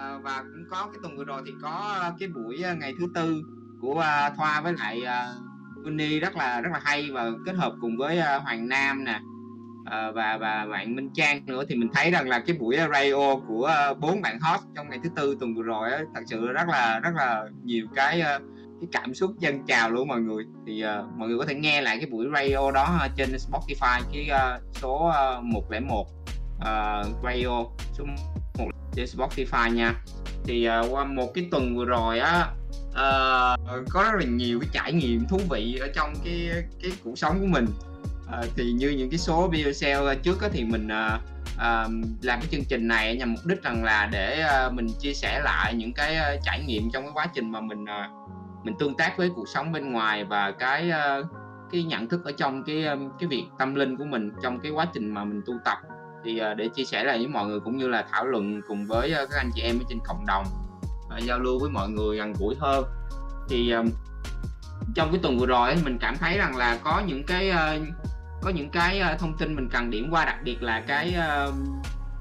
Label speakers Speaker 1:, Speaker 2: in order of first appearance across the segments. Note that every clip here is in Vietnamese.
Speaker 1: Ờ, và cũng có cái tuần vừa rồi thì có ờ, cái buổi, ờ, ngày thứ Tư của, a, Thoa với lại, à, Uni rất là rất là hay và kết hợp cùng với, a, Hoàng Nam nè, ờ, và và bạn Minh Trang nữa thì mình thấy rằng là cái buổi radio của, bốn bạn host trong ngày thứ Tư tuần vừa rồi á, thật sự rất là rất là nhiều cái, cái cảm xúc dân chào luôn mọi người. Thì, uh, mọi người có thể nghe lại cái buổi radio đó trên Spotify cái, uh, số, uh, 101, uh, radio số trên Spotify nha. Thì, uh, qua một cái tuần vừa rồi á, uh, có rất là nhiều cái trải nghiệm thú vị ở trong cái cái cuộc sống của mình. uh, thì như những cái số video sale trước á thì mình, uh, uh, làm cái chương trình này nhằm mục đích rằng là để, uh, mình chia sẻ lại những cái, uh, trải nghiệm trong cái quá trình mà mình, uh, mình tương tác với cuộc sống bên ngoài và cái, uh, cái nhận thức ở trong cái, cái việc tâm linh của mình trong cái quá trình mà mình tu tập. Thì, ờ, để chia sẻ lại với mọi người cũng như là thảo luận cùng với, ờ, các anh chị em ở trên cộng đồng, và giao lưu với mọi người gần gũi hơn. Thì, trong cái tuần vừa rồi mình cảm thấy rằng là có những cái, có những cái, thông tin mình cần điểm qua, đặc biệt là cái,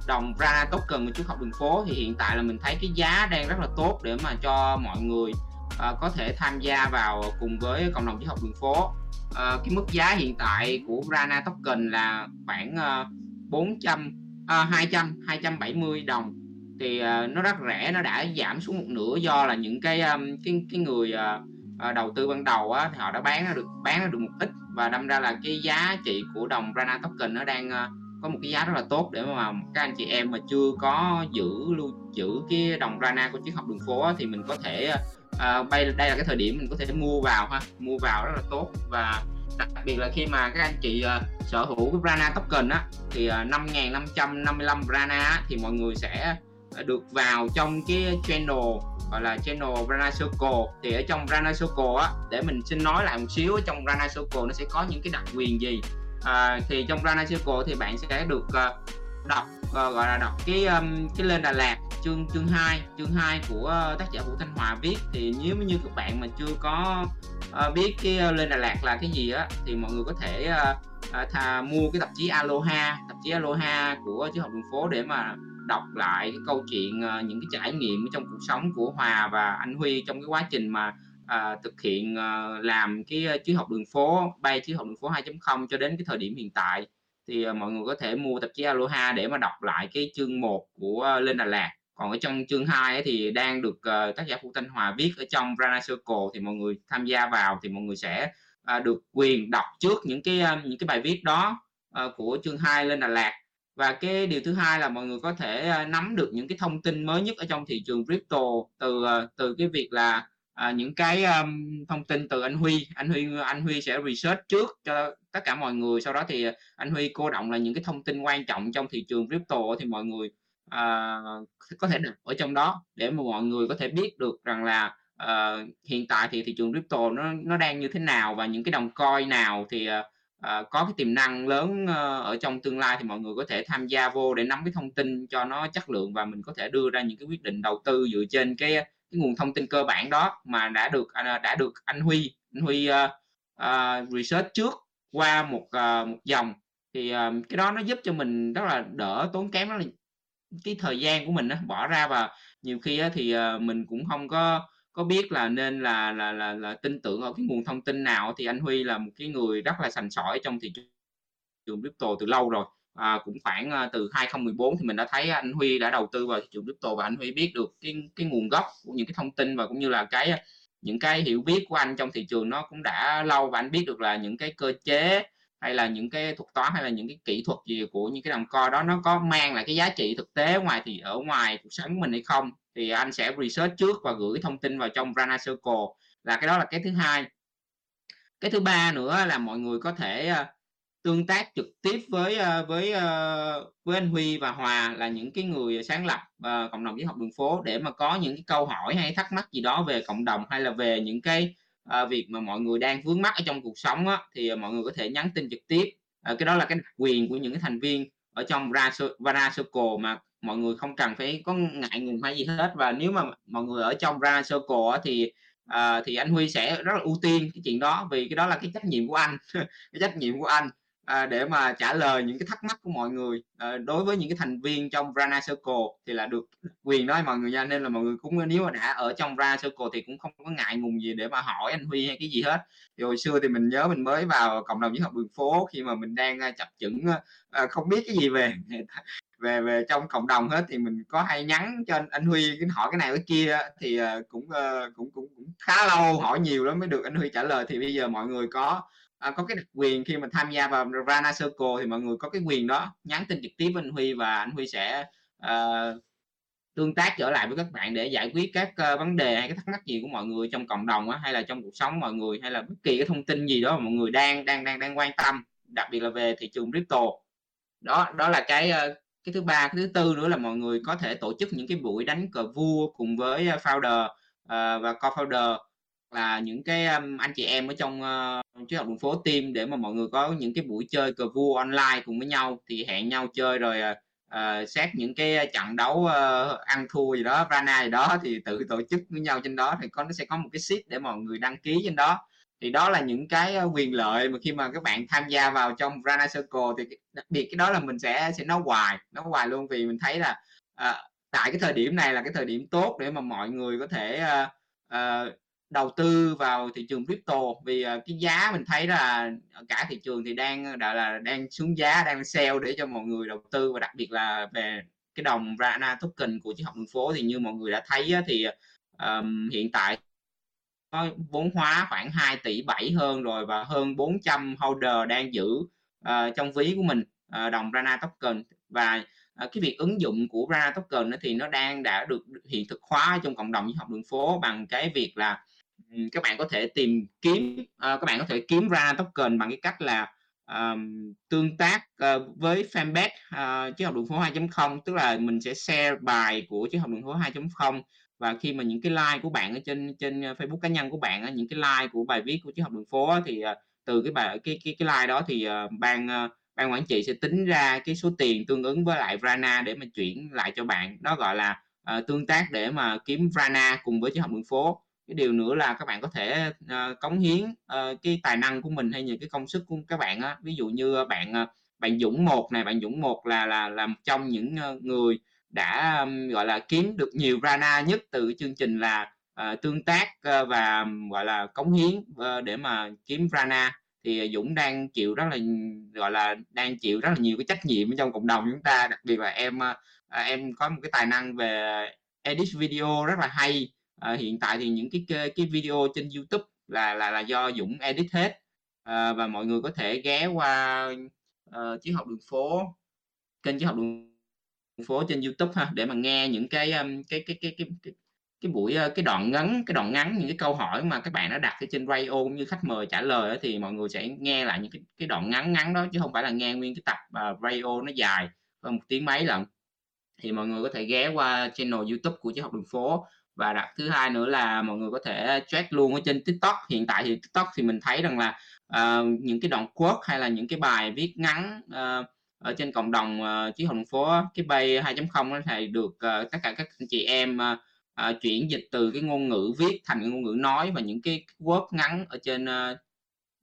Speaker 1: đồng Rana token của triết học đường phố thì hiện tại là mình thấy cái giá đang rất là tốt để mà cho mọi người, ờ, có thể tham gia vào cùng với cộng đồng triết học đường phố. Ờ, cái mức giá hiện tại của Rana token là khoảng, a, 400 à, 200 270 đồng, thì, uh, nó rất rẻ, nó đã giảm xuống một nửa do là những cái, um, cái cái người, uh, đầu tư ban đầu á thì họ đã bán nó được bán nó được một ít và đâm ra là cái giá trị của đồng Rana token nó đang, uh, có một cái giá rất là tốt để mà các anh chị em mà chưa có giữ lưu giữ cái đồng Rana của triết học đường phố á thì mình có thể, uh, bay bây đây là cái thời điểm mình có thể mua vào ha, mua vào rất là tốt. Và đặc biệt là khi mà các anh chị, uh, sở hữu cái Rana token á, thì, uh, 5.555 Rana á thì mọi người sẽ, ờ, được vào trong cái channel, gọi là, channel Rana Circle. Thì ở trong Rana Circle á, để mình xin nói lại một xíu ở trong Rana Circle nó sẽ có những cái đặc quyền gì. À, thì trong Rana Circle thì bạn sẽ được, uh, đọc, ờ, gọi là, đọc cái, cái Lên Đà Lạt chương chương 2, chương 2 của ờ, tác giả Vũ Thanh Hòa viết. Thì nếu như các bạn mà chưa có, uh, biết cái Lên Đà Lạt là cái gì á, thì mọi người có thể, uh, thà mua cái tạp chí Aloha, tạp chí Aloha của chữ học đường phố để mà đọc lại cái câu chuyện, uh, những cái trải nghiệm trong cuộc sống của Hòa và anh Huy trong cái quá trình mà, uh, thực hiện, uh, làm cái chữ học đường phố, bay chữ học đường phố 2.0 cho đến cái thời điểm hiện tại. Thì, ờ, mọi người có thể mua tạp chí Aloha để mà đọc lại cái chương 1 của ờ, Lên Đà Lạt. Còn ở trong chương 2 ấy thì đang được, uh, tác giả Vũ Thanh Hòa viết ở trong Rana Circle thì mọi người tham gia vào thì mọi người sẽ, uh, được quyền đọc trước những cái, uh, những cái bài viết đó, uh, của chương 2 Lên Đà Lạt. Và cái điều thứ hai là mọi người có thể, uh, nắm được những cái thông tin mới nhất ở trong thị trường crypto từ, uh, từ cái việc là, uh, những cái, um, thông tin từ anh Huy. Anh Huy anh Huy sẽ research trước cho tất cả mọi người, sau đó thì à, anh Huy cô động là những cái thông tin quan trọng trong thị trường crypto thì mọi người, à, có thể đọc ở trong đó để mà mọi người có thể biết được rằng là, ờ, hiện tại thì thị trường crypto nó nó đang như thế nào và những cái đồng coin nào thì, ờ, có cái tiềm năng lớn, ơ, ở trong tương lai thì mọi người có thể tham gia vô để nắm cái thông tin cho nó chất lượng và mình có thể đưa ra những cái quyết định đầu tư dựa trên cái cái nguồn thông tin cơ bản đó mà đã được, đã được anh Huy anh Huy, uh, uh, research trước qua một, uh, một dòng. Thì, uh, cái đó nó giúp cho mình rất là đỡ tốn kém rất là cái thời gian của mình đó bỏ ra và nhiều khi á thì, uh, mình cũng không có có biết là nên là là là là tin tưởng ở cái nguồn thông tin nào. Thì anh Huy là một cái người rất là sành sỏi trong thị trường crypto từ lâu rồi, à, cũng khoảng, a, từ 2014 thì mình đã thấy anh Huy đã đầu tư vào thị trường crypto và anh Huy biết được cái cái nguồn gốc của những cái thông tin và cũng như là cái, những cái hiểu biết của anh trong thị trường nó cũng đã lâu và anh biết được là những cái cơ chế hay là những cái thuật toán hay là những cái kỹ thuật gì của những cái đồng co đó nó có mang lại cái giá trị thực tế ngoài thì ở ngoài cuộc sống của mình hay không. Thì anh sẽ research trước và gửi thông tin vào trong Rana Circle là cái đó là cái thứ hai. Cái thứ ba nữa là mọi người có thể, ờ, tương tác trực tiếp với, ờ, với, ờ, với anh Huy và Hòa là những cái người sáng lập, ờ, cộng đồng giới học đường phố để mà có những cái câu hỏi hay thắc mắc gì đó về cộng đồng hay là về những cái, ờ, việc mà mọi người đang vướng mắc ở trong cuộc sống á, thì mọi người có thể nhắn tin trực tiếp. Cái đó là cái đặc quyền của những cái thành viên ở trong Ra Circle mà mọi người không cần phải có ngại ngùng hay gì hết. Và nếu mà mọi người ở trong Vara Circle á thì, à, thì anh Huy sẽ rất là ưu tiên cái chuyện đó vì cái đó là cái trách nhiệm của anh, cái trách nhiệm của anh à, để mà trả lời những cái thắc mắc của mọi người à, đối với những cái thành viên trong Rana Circle thì là được quyền đó mọi người nha nên là mọi người cũng nếu mà đã ở trong Rana Circle thì cũng không có ngại ngùng gì để mà hỏi anh Huy hay cái gì hết. Thì hồi xưa thì mình nhớ mình mới vào cộng đồng những học đường phố khi mà mình đang à, chập chững à, à, không biết cái gì về về về trong cộng đồng hết thì mình có hay nhắn cho anh, anh Huy cái hỏi cái này cái kia thì à, cũng cũng cũng cũng khá lâu hỏi nhiều lắm mới được anh Huy trả lời. Thì bây giờ mọi người có uh, có cái đặc quyền khi mà tham gia vào Rana Circle thì mọi người có cái quyền đó nhắn tin trực tiếp với anh Huy và anh Huy sẽ uh, tương tác trở lại với các bạn để giải quyết các uh, vấn đề hay cái thắc mắc gì của mọi người trong cộng đồng á, hay là trong cuộc sống mọi người hay là bất kỳ cái thông tin gì đó mà mọi người đang đang đang đang quan tâm đặc biệt là về thị trường crypto. Đó đó là cái uh, cái thứ ba. Cái thứ tư nữa là mọi người có thể tổ chức những cái buổi đánh cờ vua cùng với founder uh, và co-founder là những cái um, anh chị em ở trong uh, học đường phố team để mà mọi người có những cái buổi chơi cờ vua online cùng với nhau thì hẹn nhau chơi rồi uh, xét những cái trận đấu uh, ăn thua gì đó rana gì đó thì tự tổ chức với nhau trên đó thì có nó sẽ có một cái sheet để mọi người đăng ký trên đó. Thì đó là những cái quyền lợi mà khi mà các bạn tham gia vào trong Rana Circle thì đặc biệt cái đó là mình sẽ sẽ nói hoài nói hoài luôn vì mình thấy là uh, tại cái thời điểm này là cái thời điểm tốt để mà mọi người có thể uh, uh, đầu tư vào thị trường crypto. Vì ờ, cái giá mình thấy là cả thị trường thì đang ờ, đã là đang xuống giá đang sell để cho mọi người đầu tư. Và đặc biệt là về cái đồng Rana token của chiếc học đường phố thì như mọi người đã thấy thì um, hiện tại có vốn hóa khoảng 2 tỷ 7 hơn rồi và hơn 400 holder đang giữ uh, trong ví của mình uh, đồng Rana token. Và uh, cái việc ứng dụng của Rana token thì nó đang đã được hiện thực hóa trong cộng đồng với học đường phố bằng cái việc là các bạn có thể tìm kiếm uh, các bạn có thể kiếm ra token bằng cái cách là um, tương tác uh, với fanpage ờ, uh, chiếc học đường phố 2.0 tức là mình sẽ share bài của chiếc học đường phố 2.0 và khi mà những cái like của bạn ở trên trên Facebook cá nhân của bạn những cái like của bài viết của triết học đường phố thì uh, từ cái bài cái cái cái like đó thì uh, ban ban quản trị sẽ tính ra cái số tiền tương ứng với lại Rana để mà chuyển lại cho bạn. Đó gọi là uh, tương tác để mà kiếm Rana cùng với triết học đường phố cái điều nữa là các bạn có thể uh, cống hiến uh, cái tài năng của mình hay những cái công sức của các bạn á. Ví dụ như bạn uh, bạn Dũng một này bạn Dũng một là là làm trong những uh, người đã um, gọi là kiếm được nhiều rana nhất từ chương trình là uh, tương tác uh, và gọi là cống hiến uh, để mà kiếm rana. Thì Dũng đang chịu rất là gọi là đang chịu rất là nhiều cái trách nhiệm trong cộng đồng chúng ta. Đặc biệt là em uh, em có một cái tài năng về edit video rất là hay à, hiện tại thì những cái cái video trên YouTube là là là do Dũng edit hết. À, và mọi người có thể ghé qua ờ, uh, chiếc học đường phố kênh chiếc học đường phố trên YouTube ha để mà nghe những cái um, cái cái cái cái cái, cái buổi cái đoạn ngắn cái đoạn ngắn những cái câu hỏi mà các bạn đã đặt ở trên radio cũng như khách mời trả lời thì mọi người sẽ nghe lại những cái cái đoạn ngắn ngắn đó chứ không phải là nghe nguyên cái tập uh, radio nó dài hơn một tiếng mấy lần thì mọi người có thể ghé qua channel YouTube của chiếc học đường phố và đặt thứ hai nữa là mọi người có thể check luôn ở trên TikTok. Hiện tại thì TikTok thì mình thấy rằng là uh, những cái đoạn quote hay là những cái bài viết ngắn uh, ở trên cộng đồng uh, chí hồng phố cái bay 2.0 thì được uh, tất cả các anh chị em uh, uh, chuyển dịch từ cái ngôn ngữ viết thành cái ngôn ngữ nói. Và những cái word ngắn ở trên uh,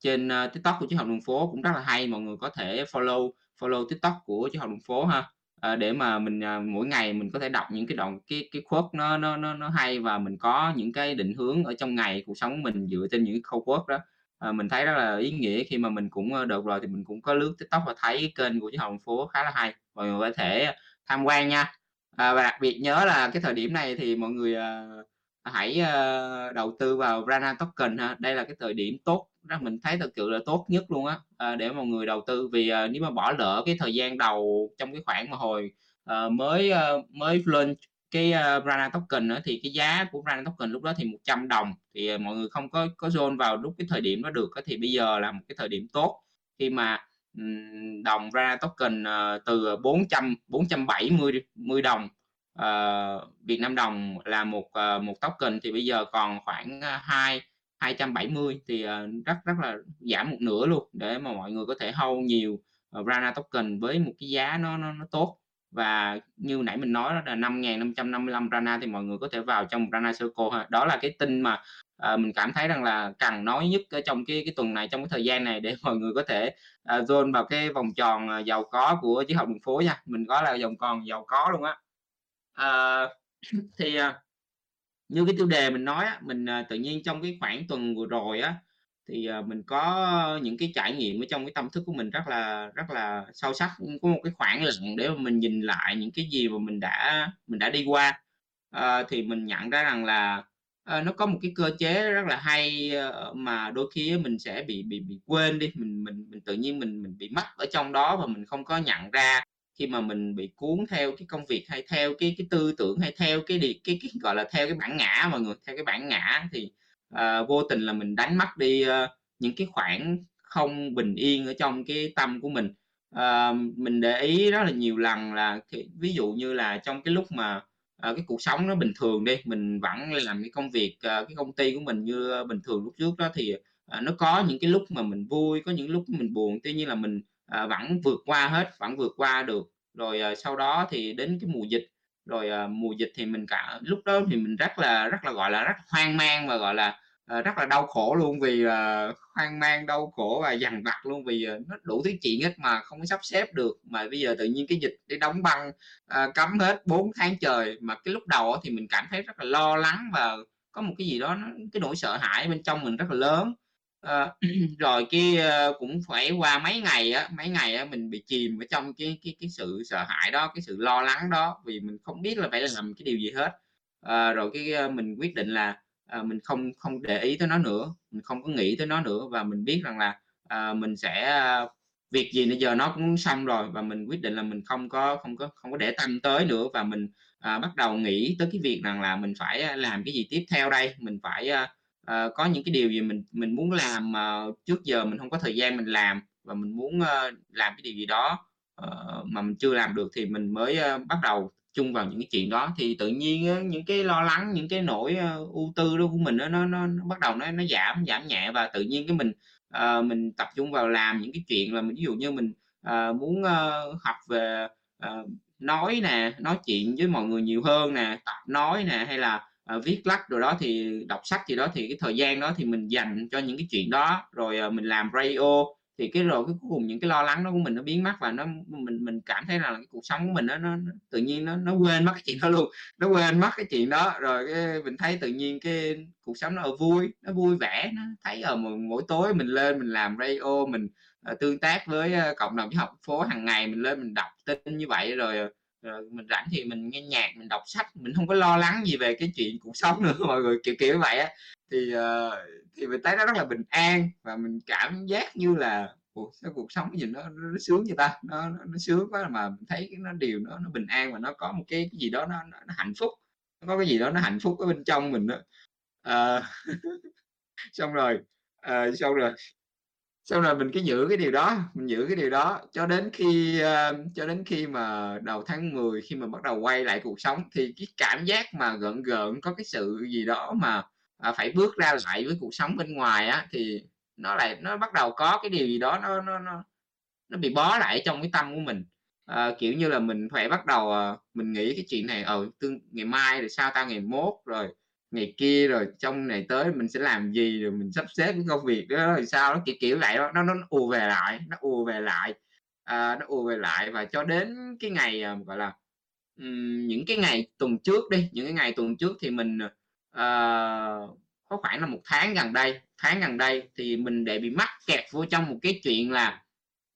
Speaker 1: trên uh, tiktok của chí học đường phố cũng rất là hay. Mọi người có thể follow follow tiktok của chí học đường phố ha. Ờ, để mà mình à, mỗi ngày mình có thể đọc những cái đoạn cái cái quote nó nó nó nó hay và mình có những cái định hướng ở trong ngày cuộc sống mình dựa trên những câu quote đó. À, mình thấy rất là ý nghĩa khi mà mình cũng ờ, được rồi thì mình cũng có lướt tiktok và thấy cái kênh của chị hồng phố khá là hay mọi người có thể tham quan nha. À, và đặc biệt nhớ là cái thời điểm này thì mọi người à, hãy à, đầu tư vào Rana token ha đây là cái thời điểm tốt đó mình thấy thật sự là tốt nhất luôn á à, để mọi người đầu tư. Vì à, nếu mà bỏ lỡ cái thời gian đầu trong cái khoảng mà hồi à, mới à, mới lên cái à, uh, Rana token nữa thì cái giá của Rana token lúc đó thì 100 đồng. Thì uh, mọi người không có có zone vào lúc cái thời điểm đó được thì bây giờ là một cái thời điểm tốt. Khi mà um, đồng Rana token uh, từ 400 470 10 đồng uh, Việt Nam đồng là một uh, một token. Thì bây giờ còn khoảng uh, 2 270 thì ờ, rất rất là giảm một nửa luôn để mà mọi người có thể hold nhiều ờ, Rana token với một cái giá nó nó, nó tốt và như nãy mình nói đó là 5.555 Rana thì mọi người có thể vào trong Rana Circle ha. Đó là cái tin mà ờ, mình cảm thấy rằng là cần nói nhất ở trong cái cái tuần này, trong cái thời gian này để mọi người có thể, ờ, join vào cái vòng tròn, ờ, giàu có của chiếc học đường phố nha, mình có là vòng tròn giàu có luôn á. Ờ, thì, ờ, như cái tiêu đề mình nói á, mình, à, tự nhiên trong cái khoảng tuần vừa rồi á, thì, à, mình có những cái trải nghiệm ở trong cái tâm thức của mình rất là rất là sâu sắc, có một cái khoảng lặng để mà mình nhìn lại những cái gì mà mình đã mình đã đi qua. à, thì mình nhận ra rằng là, à, nó có một cái cơ chế rất là hay, ờ, mà đôi khi mình sẽ bị bị bị quên đi, mình mình mình tự nhiên mình mình bị mắc ở trong đó và mình không có nhận ra khi mà mình bị cuốn theo cái công việc hay theo cái cái tư tưởng hay theo cái đi cái cái, gọi là, theo cái bản ngã mọi người, theo cái bản ngã thì, uh, vô tình là mình đánh mất đi, uh, những cái khoảng không bình yên ở trong cái tâm của mình. uh, mình để ý rất là nhiều lần là thì ví dụ như là trong cái lúc mà, uh, cái cuộc sống nó bình thường đi, mình vẫn làm cái công việc, uh, cái công ty của mình như bình thường lúc trước đó thì, uh, nó có những cái lúc mà mình vui, có những lúc mình buồn, tuy nhiên là mình, à, vẫn vượt qua hết, vẫn vượt qua được. Rồi, à, sau đó thì đến cái mùa dịch, rồi, à, mùa dịch thì mình cả lúc đó thì mình rất là rất là, gọi là, rất hoang mang và, gọi là, à, rất là đau khổ luôn vì, à, hoang mang, đau khổ và dằn vặt luôn vì, à, nó đủ thứ chuyện hết mà không có sắp xếp được. Mà bây giờ tự nhiên cái dịch đi đóng băng, à, cấm hết 4 tháng trời, mà cái lúc đầu thì mình cảm thấy rất là lo lắng và có một cái gì đó nó cái nỗi sợ hãi bên trong mình rất là lớn à, rồi cái, ờ, cũng phải qua mấy ngày á, mấy ngày á mình bị chìm ở trong cái cái cái sự sợ hãi đó, cái sự lo lắng đó, vì mình không biết là phải làm cái điều gì hết. à, rồi cái, mình quyết định là, à, mình không không để ý tới nó nữa, mình không có nghĩ tới nó nữa và mình biết rằng là, à, mình sẽ, việc gì bây giờ nó cũng xong rồi và mình quyết định là mình không có không có không có để tâm tới nữa và mình, à, bắt đầu nghĩ tới cái việc rằng là mình phải, làm cái gì tiếp theo đây, mình phải, à, uh, có những cái điều gì mình mình muốn làm mà trước giờ mình không có thời gian mình làm và mình muốn, uh, làm cái điều gì đó, uh, mà mình chưa làm được thì mình mới, uh, bắt đầu chung vào những cái chuyện đó. Thì tự nhiên uh, những cái lo lắng, những cái nỗi, uh, ưu tư đó của mình đó, nó nó nó bắt đầu nó nó giảm giảm nhẹ và tự nhiên cái mình, uh, mình tập trung vào làm những cái chuyện là mình ví dụ như mình, uh, muốn, uh, học về, uh, nói nè, nói chuyện với mọi người nhiều hơn nè, tập nói nè, hay là, uh, viết lách rồi đó thì đọc sách gì đó thì cái thời gian đó thì mình dành cho những cái chuyện đó. Rồi, uh, mình làm radio thì cái rồi cái cuối cùng những cái lo lắng đó của mình nó biến mất và nó mình mình cảm thấy là cái cuộc sống của mình đó, nó nó tự nhiên nó nó quên mất cái chuyện đó luôn, nó quên mất cái chuyện đó. Rồi cái mình thấy tự nhiên cái cuộc sống nó, ở vui, nó vui vẻ, nó thấy, ờ, ở mỗi tối mình lên mình làm radio, mình, uh, tương tác với, uh, cộng đồng học phố hàng ngày, mình lên mình đọc tin như vậy rồi, rồi mình rảnh thì mình nghe nhạc, mình đọc sách, mình không có lo lắng gì về cái chuyện cuộc sống nữa mọi người, kiểu kiểu vậy á. Thì, uh, thì mình thấy nó rất là bình an và mình cảm giác như là "Ủa, sao cuộc sống gì nó nó nó sướng vậy ta?" Nó nó nó sướng quá mà mình thấy cái nó điều nó nó bình an và nó có một cái cái gì đó nó nó nó hạnh phúc, nó có cái gì đó nó hạnh phúc ở bên trong mình đó ờ, uh, Xong rồi, uh, xong rồi xong rồi mình cứ giữ cái điều đó, mình giữ cái điều đó cho đến khi, uh, cho đến khi mà đầu tháng 10 khi mà bắt đầu quay lại cuộc sống thì cái cảm giác mà gợn gợn, có cái sự gì đó mà, à, phải bước ra lại với cuộc sống bên ngoài á, thì nó lại nó bắt đầu có cái điều gì đó nó nó nó nó bị bó lại trong cái tâm của mình. Ờ, kiểu như là, mình phải bắt đầu, ờ, mình nghĩ cái chuyện này, ờ, tương ngày mai rồi sao ta, ngày mốt, rồi ngày kia, rồi trong này tới mình sẽ làm gì, rồi mình sắp xếp cái công việc đó rồi sao nó kiểu kiểu vậy đó, nó nó ù về lại, nó ù về lại, à, nó ù về lại và cho đến cái ngày, à, gọi là, um, những cái ngày tuần trước đi, những cái ngày tuần trước thì mình, uh, có khoảng là một tháng gần đây tháng gần đây thì mình để bị mắc kẹt vô trong một cái chuyện là,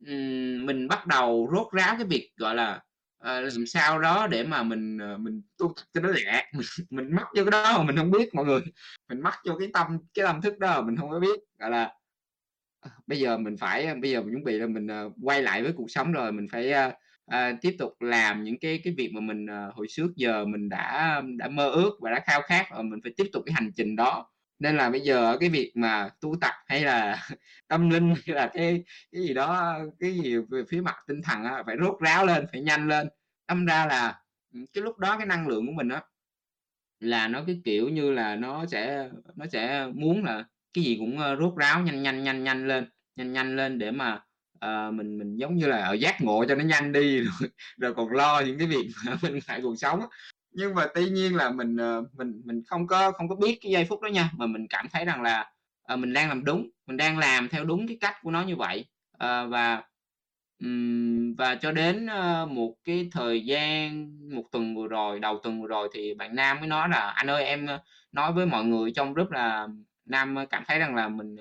Speaker 1: um, mình bắt đầu rốt ráo cái việc, gọi là, ờ, làm sao đó để mà mình, ờ, mình tu tập cho nó lẹ, mình mình mắc vô cái đó mà mình không biết mọi người, mình mắc vô cái tâm cái tâm thức đó mà mình không có biết, gọi là, ờ, bây giờ mình phải ờ, bây giờ mình chuẩn bị là mình, uh, quay lại với cuộc sống rồi, mình phải, uh, uh, tiếp tục làm những cái cái việc mà mình, uh, hồi trước giờ mình đã đã mơ ước và đã khao khát và mình phải tiếp tục cái hành trình đó. Nên là bây giờ cái việc mà tu tập hay là tâm linh hay là cái cái gì đó, cái gì về phía mặt tinh thần á phải rốt ráo lên, phải nhanh lên. âm ra là, ừ, cái lúc đó cái năng lượng của mình á là nó cái kiểu như là nó sẽ nó sẽ muốn là cái gì cũng, ờ, rốt ráo, nhanh nhanh, nhanh nhanh lên, nhanh nhanh lên để mà, ờ, mình mình, giống như là, ở giác ngộ cho nó nhanh đi rồi rồi còn lo những cái việc mà phải ngoài cuộc sống. Nhưng mà tuy nhiên là mình, ờ, mình mình không có không có biết cái giây phút đó nha, mà mình cảm thấy rằng là, à, mình đang làm đúng, mình đang làm theo đúng cái cách của nó như vậy. à, và, và cho đến, một cái thời gian một tuần vừa rồi, đầu tuần vừa rồi thì bạn nam mới nói là "Anh ơi, em, nói với mọi người trong group là Nam, cảm thấy rằng là mình,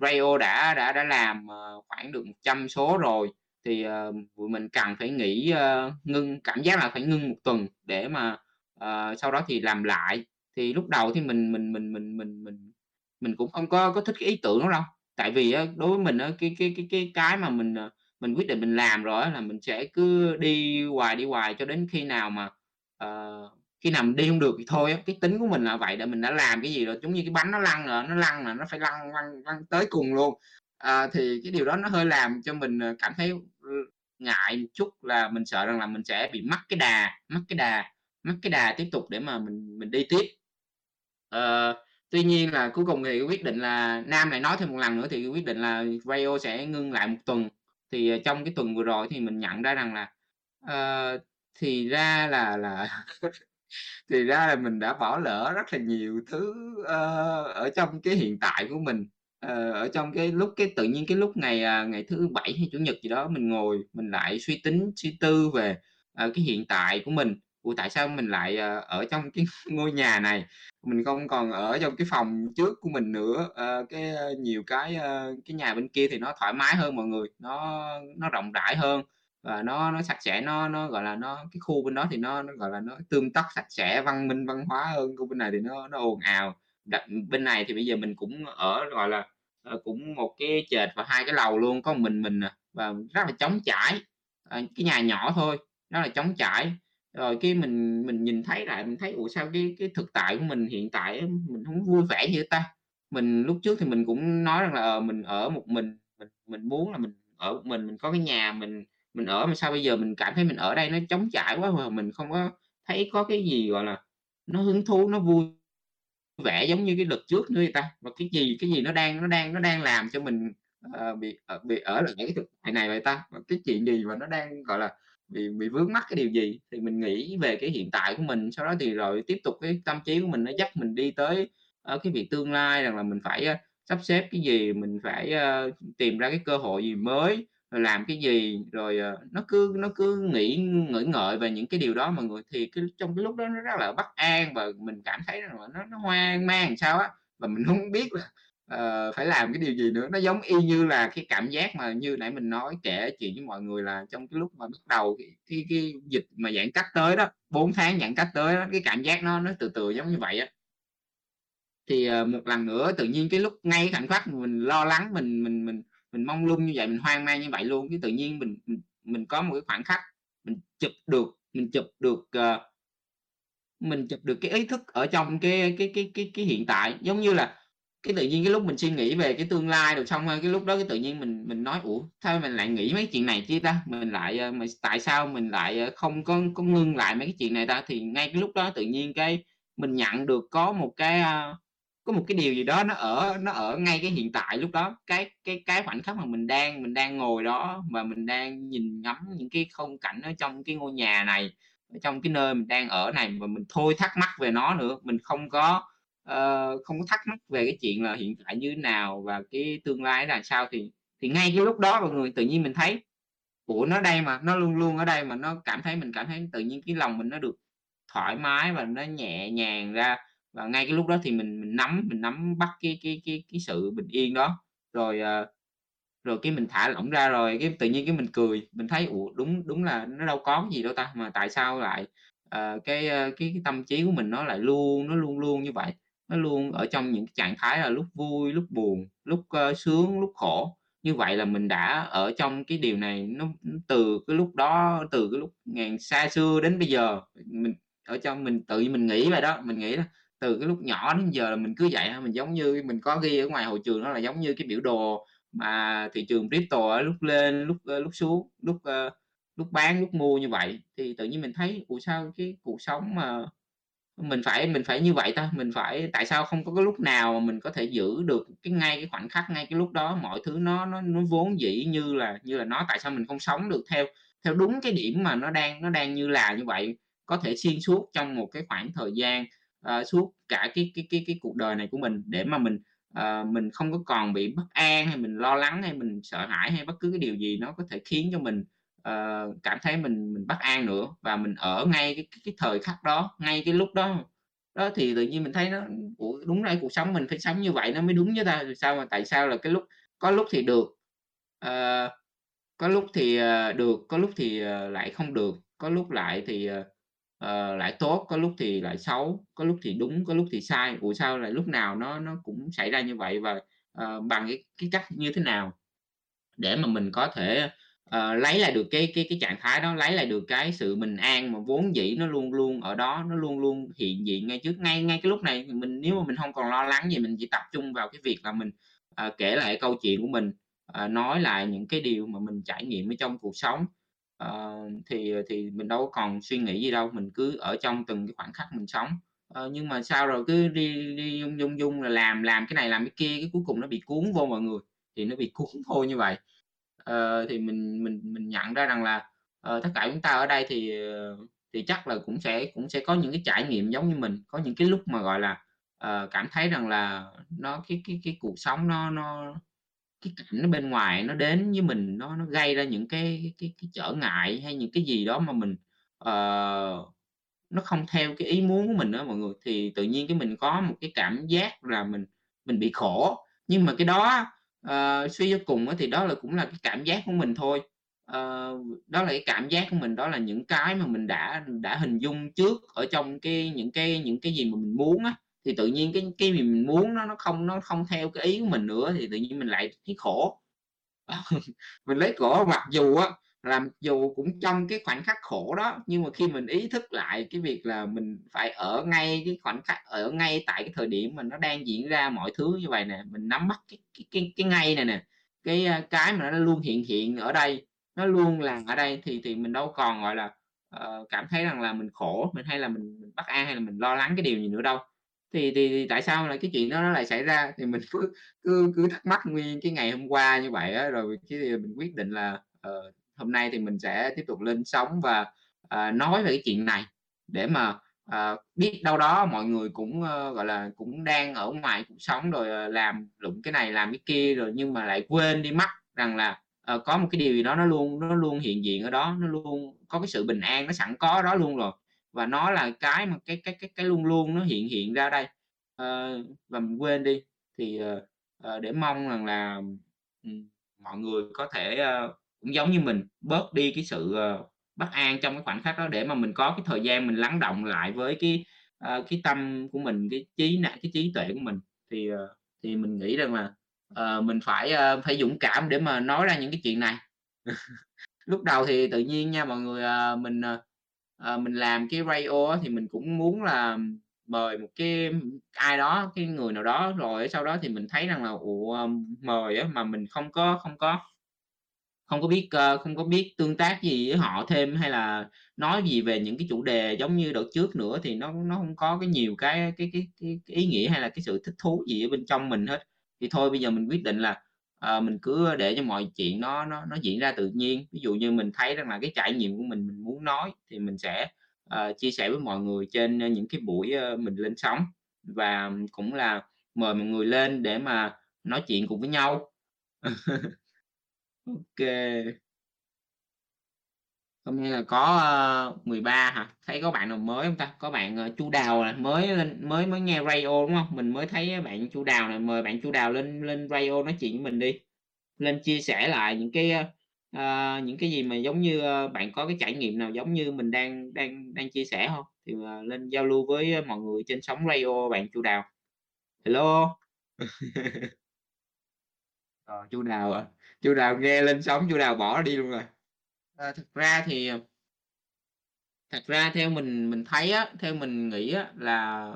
Speaker 1: radio đã đã đã làm, khoảng được 100 số rồi, thì, mình cần phải nghỉ, ngưng cảm giác là phải ngưng một tuần để mà, Ờ, sau đó thì làm lại." Thì lúc đầu thì mình mình mình mình mình mình mình cũng không có có thích cái ý tưởng đó đâu, tại vì đối với mình á, cái cái cái cái cái mà mình, ờ, mình quyết định mình làm rồi là mình sẽ cứ đi hoài, đi hoài cho đến khi nào mà, uh, khi nào mình đi không được thì thôi. Cái tính của mình là vậy, để mình đã làm cái gì rồi, giống như cái bánh nó lăn rồi, nó lăn là nó phải lăn lăn lăn tới cùng luôn. à, thì cái điều đó nó hơi làm cho mình, cảm thấy, ngại một chút là mình sợ rằng là mình sẽ bị mất cái đà mất cái đà mất cái đà tiếp tục để mà mình mình đi tiếp. Ờ, tuy nhiên là cuối cùng thì quyết định là Nam lại nói thêm một lần nữa thì quyết định là radio sẽ ngưng lại một tuần. Thì, ờ, trong cái tuần vừa rồi thì mình nhận ra rằng là, uh, thì ra là là thì ra là mình đã bỏ lỡ rất là nhiều thứ, uh, ở trong cái hiện tại của mình. uh, ở trong cái lúc cái tự nhiên cái lúc ngày, uh, ngày thứ Bảy hay Chủ nhật gì đó mình ngồi mình lại suy tính, suy tư về, uh, cái hiện tại của mình. Ủa, tại sao mình lại, ờ, ở trong cái ngôi nhà này, mình không còn ở trong cái phòng trước của mình nữa. à, cái, ờ, nhiều cái, cái nhà bên kia thì nó thoải mái hơn mọi người, nó nó rộng rãi hơn và nó nó sạch sẽ, nó nó, gọi là, nó cái khu bên đó thì nó nó, gọi là, nó tươm tất, sạch sẽ, văn minh, văn hóa hơn, khu bên này thì nó nó ồn ào. Đ bên này thì bây giờ mình cũng ở, gọi là, cũng một cái trệt và hai cái lầu luôn, có mình mình à, và rất là trống trải, à, cái nhà nhỏ thôi, rất là trống trải. Rồi cái mình mình nhìn thấy lại mình thấy, ủa, sao cái cái thực tại của mình hiện tại mình không vui vẻ như ta? Mình lúc trước thì mình cũng nói rằng là, ờ, mình ở một mình, mình mình muốn là mình ở một mình, mình có cái nhà mình mình ở, mà sao bây giờ mình cảm thấy mình ở đây nó trống trải quá mà mình không có thấy có cái gì, gọi là, nó hứng thú, nó vui vẻ giống như cái đợt trước nữa vậy ta? Và cái gì cái gì nó đang nó đang nó đang làm cho mình, uh, bị, uh, bị ở lại cái thực tại này vậy ta? Và cái chuyện gì mà nó đang, gọi là, bị bị vướng mắc cái điều gì? Thì mình nghĩ về cái hiện tại của mình, sau đó thì rồi tiếp tục cái tâm trí của mình nó dắt mình đi tới, ở cái việc tương lai rằng là mình phải, uh, sắp xếp cái gì, mình phải, uh, tìm ra cái cơ hội gì mới, rồi làm cái gì, rồi, uh, nó cứ nó cứ nghĩ ngợi ngợi về những cái điều đó mọi người. Thì cái trong cái lúc đó nó rất là bất an và mình cảm thấy rằng là nó nó hoang mang làm sao á, và mình không biết là, uh, phải làm cái điều gì nữa. Nó giống y như là cái cảm giác mà như nãy mình nói kể chuyện với mọi người là trong cái lúc mà bắt đầu cái cái cái dịch mà giãn cách tới đó, 4 tháng giãn cách tới đó, cái cảm giác nó nó từ từ giống như vậy á. Thì, uh, một lần nữa tự nhiên cái lúc ngay khoảnh khắc mình lo lắng, mình mình mình mình mong lung như vậy, mình hoang mang như vậy luôn, cái tự nhiên mình mình mình có một cái khoảnh khắc mình chụp được mình chụp được, uh, mình chụp được cái ý thức ở trong cái cái cái cái cái hiện tại. Giống như là cái tự nhiên cái lúc mình suy nghĩ về cái tương lai rồi xong cái lúc đó cái tự nhiên mình mình nói: "Ủa, sao mình lại nghĩ mấy chuyện này chứ ta? Mình lại, mình mà tại sao mình lại, ờ, không có có ngưng lại mấy cái chuyện này ta?" Thì ngay cái lúc đó tự nhiên cái mình nhận được có một cái, ờ, có một cái điều gì đó nó ở nó ở ngay cái hiện tại lúc đó. Cái cái cái khoảnh khắc mà mình đang mình đang ngồi đó và mình đang nhìn ngắm những cái khung cảnh ở trong cái ngôi nhà này, ở trong cái nơi mình đang ở này và mình thôi thắc mắc về nó nữa. Mình không có, Ờ, không có thắc mắc về cái chuyện là hiện tại như thế nào và cái tương lai là sao. Thì thì ngay cái lúc đó mọi người, tự nhiên mình thấy, ủa, nó đây mà, nó luôn luôn ở đây mà, nó cảm thấy mình cảm thấy tự nhiên cái lòng mình nó được thoải mái và nó nhẹ nhàng ra. Và ngay cái lúc đó thì mình mình nắm mình nắm bắt cái cái cái cái sự bình yên đó, rồi, ờ, rồi cái mình thả lỏng ra rồi cái tự nhiên cái mình cười, mình thấy, ủa, đúng đúng là nó đâu có cái gì đâu ta, mà tại sao lại, uh, cái, cái cái tâm trí của mình nó lại luôn nó luôn luôn như vậy, nó luôn ở trong những cái trạng thái là lúc vui, lúc buồn, lúc, uh, sướng, lúc khổ. Như vậy là mình đã ở trong cái điều này nó từ cái lúc đó, từ cái lúc ngàn xa xưa đến bây giờ, mình ở trong mình tự mình nghĩ vậy đó, mình nghĩ đó, từ cái lúc nhỏ đến giờ là mình cứ vậy mình giống như mình có ghi ở ngoài hội trường đó là giống như cái biểu đồ mà thị trường crypto lúc lên, lúc, ờ, lúc xuống, lúc, ờ, lúc bán, lúc mua như vậy. Thì tự nhiên mình thấy, ủa, sao cái cuộc sống mà mình phải mình phải như vậy ta? Mình phải tại sao không có cái lúc nào mà mình có thể giữ được cái ngay cái khoảnh khắc, ngay cái lúc đó mọi thứ nó nó nó vốn dĩ như là như là nó, tại sao mình không sống được theo theo đúng cái điểm mà nó đang nó đang như là như vậy? có thể xuyên suốt trong một cái khoảng thời gian, uh, suốt cả cái cái cái cái cuộc đời này của mình để mà mình, uh, mình không có còn bị bất an hay mình lo lắng hay mình sợ hãi hay bất cứ cái điều gì nó có thể khiến cho mình, Ờ, cảm thấy mình mình bất an nữa và mình ở ngay cái cái cái thời khắc đó, ngay cái lúc đó. Đó, thì tự nhiên mình thấy nó đúng ra cuộc sống mình phải sống như vậy nó mới đúng với ta, rồi sao mà tại sao là cái lúc có lúc thì được, uh, có lúc thì, uh, được, có lúc thì, uh, lại không được, có lúc lại thì, uh, lại tốt, có lúc thì lại xấu, có lúc thì đúng, có lúc thì sai. Ủa, sao lại lúc nào nó nó cũng xảy ra như vậy và, uh, bằng cái cái cách như thế nào để mà mình có thể, uh, lấy lại được cái cái cái trạng thái đó, lấy lại được cái sự bình an mà vốn dĩ nó luôn luôn ở đó, nó luôn luôn hiện diện ngay trước ngay ngay cái lúc này. Mình nếu mà mình không còn lo lắng gì, mình chỉ tập trung vào cái việc là mình, uh, kể lại câu chuyện của mình, uh, nói lại những cái điều mà mình trải nghiệm ở trong cuộc sống, uh, thì, thì mình đâu có còn suy nghĩ gì đâu, mình cứ ở trong từng cái khoảnh khắc mình sống. Ờ, nhưng mà sao rồi cứ đi đi dung dung dung là làm làm cái này làm cái kia, cái cuối cùng nó bị cuốn vô mọi người, thì nó bị cuốn vô như vậy. Ờ, thì mình mình mình nhận ra rằng là, uh, tất cả chúng ta ở đây thì, ờ, thì chắc là cũng sẽ cũng sẽ có những cái trải nghiệm giống như mình, có những cái lúc mà, gọi là, uh, cảm thấy rằng là nó cái cái cái cuộc sống nó nó cái cảnh nó bên ngoài nó đến với mình nó nó gây ra những cái cái cái trở ngại hay những cái gì đó mà mình, uh, nó không theo cái ý muốn của mình đó mọi người, thì tự nhiên cái mình có một cái cảm giác là mình mình bị khổ. Nhưng mà cái đó uh, suy cho cùng thì đó là cũng là cái cảm giác của mình thôi, uh, đó là cái cảm giác của mình, đó là những cái mà mình đã đã hình dung trước ở trong cái những cái những cái gì mà mình muốn á, thì tự nhiên cái cái gì mình muốn nó nó không nó không theo cái ý của mình nữa thì tự nhiên mình lại thấy khổ. Mình lấy khổ mặc dù á là mặc dù cũng trong cái khoảnh khắc khổ đó, nhưng mà khi mình ý thức lại cái việc là mình phải ở ngay cái khoảnh khắc, ở ngay tại cái thời điểm mà nó đang diễn ra mọi thứ như vậy nè, mình nắm bắt cái cái cái cái ngay này nè, cái, ờ, cái mà nó luôn hiện hiện ở đây, nó luôn là ở đây thì thì mình đâu còn, gọi là, uh, cảm thấy rằng là mình khổ, mình hay là mình mình bất an hay là mình lo lắng cái điều gì nữa đâu. Thì thì thì tại sao là cái chuyện đó nó lại xảy ra? Thì mình cứ cứ cứ thắc mắc nguyên cái ngày hôm qua như vậy đó, rồi cái thì mình quyết định là, uh, hôm nay thì mình sẽ tiếp tục lên sóng và, uh, nói về cái chuyện này để mà, uh, biết đâu đó mọi người cũng, uh, gọi là, cũng đang ở ngoài cuộc sống rồi, uh, làm lụng cái này làm cái kia rồi nhưng mà lại quên đi mất rằng là, uh, có một cái điều gì đó nó luôn nó luôn hiện diện ở đó, nó luôn có cái sự bình an nó sẵn có đó luôn rồi. Và nó là cái mà cái cái cái cái luôn luôn nó hiện hiện ra đây, uh, và mình quên đi. Thì, uh, để mong rằng là, mọi người có thể, uh, cũng giống như mình, bớt đi cái sự, ờ, bất an trong cái khoảnh khắc đó để mà mình có cái thời gian mình lắng động lại với cái, ờ, cái tâm của mình, cái trí não cái trí tuệ của mình. Thì, ờ, thì mình nghĩ rằng là, mình phải, phải dũng cảm để mà nói ra những cái chuyện này. Lúc đầu thì tự nhiên nha mọi người, mình, mình làm cái radio thì mình cũng muốn là mời một cái ai đó, cái người nào đó, rồi sau đó thì mình thấy rằng là, ủa, mời á mà mình không có không có không có biết, ờ, không có biết tương tác gì với họ thêm hay là nói gì về những cái chủ đề giống như đợt trước nữa thì nó nó không có cái nhiều cái cái cái cái cái ý nghĩa hay là cái sự thích thú gì ở bên trong mình hết. Thì thôi bây giờ mình quyết định là, uh, mình cứ để cho mọi chuyện nó nó nó diễn ra tự nhiên. Ví dụ như mình thấy rằng là cái trải nghiệm của mình, mình muốn nói thì mình sẽ, uh, chia sẻ với mọi người trên, những cái buổi, uh, mình lên sóng và cũng là mời mọi người lên để mà nói chuyện cùng với nhau. ok. Hôm nay là có, ờ, uh, 13 hả? Thấy có bạn nào mới không ta? Có bạn, uh, Chu Đào này mới lên mới mới nghe radio, đúng không Mình mới thấy ờ, bạn Chu Đào này mời bạn Chu Đào lên lên radio nói chuyện với mình đi, lên chia sẻ lại những cái, uh, những cái gì mà giống như, uh, bạn có cái trải nghiệm nào giống như mình đang đang đang chia sẻ không Thì, uh, lên giao lưu với mọi người trên sóng radio bạn Chu Đào. Hello. Ờ, Chu nào à? Chu nào nghe lên sóng Chu nào bỏ đi luôn rồi. Ờ, à, thật ra thì, thật ra theo mình mình thấy á, theo mình nghĩ á là,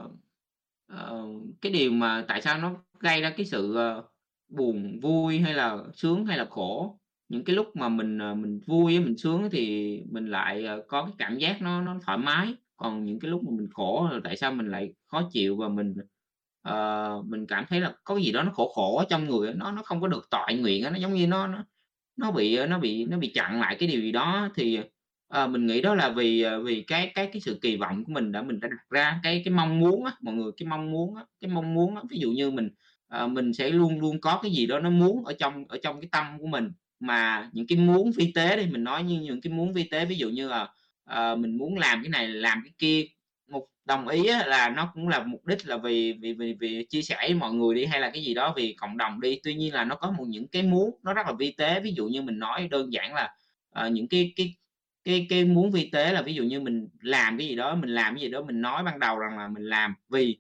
Speaker 1: ờ, cái điều mà tại sao nó gây ra cái sự, ờ, buồn vui hay là sướng hay là khổ, những cái lúc mà mình, ờ, mình vui á, mình sướng á thì mình lại, ờ, có cái cảm giác nó nó thoải mái, còn những cái lúc mà mình khổ là tại sao mình lại khó chịu và mình, uh, mình cảm thấy là có cái gì đó nó khổ khổ ở trong người nó nó không có được tội nguyện nó giống như nó nó nó bị, ờ, nó bị nó bị chặn lại cái điều gì đó. Thì, uh, mình nghĩ đó là vì, vì cái cái cái sự kỳ vọng của mình đã mình đã đặt ra, cái cái mong muốn á, mọi người cái mong muốn á, cái mong muốn á, ví dụ như mình, uh, mình sẽ luôn luôn có cái gì đó nó muốn ở trong ở trong cái tâm của mình, mà những cái muốn vi tế đi, mình nói như những cái muốn vi tế, ví dụ như là, uh, mình muốn làm cái này, làm cái kia, đồng ý là nó cũng là mục đích là vì vì vì vì chia sẻ với mọi người đi, hay là cái gì đó vì cộng đồng đi. Tuy nhiên là nó có một những cái muốn nó rất là vi tế, ví dụ như mình nói đơn giản là, uh, những cái cái cái cái muốn vi tế là ví dụ như mình làm cái gì đó, mình làm cái gì đó, mình nói ban đầu rằng là mình làm vì,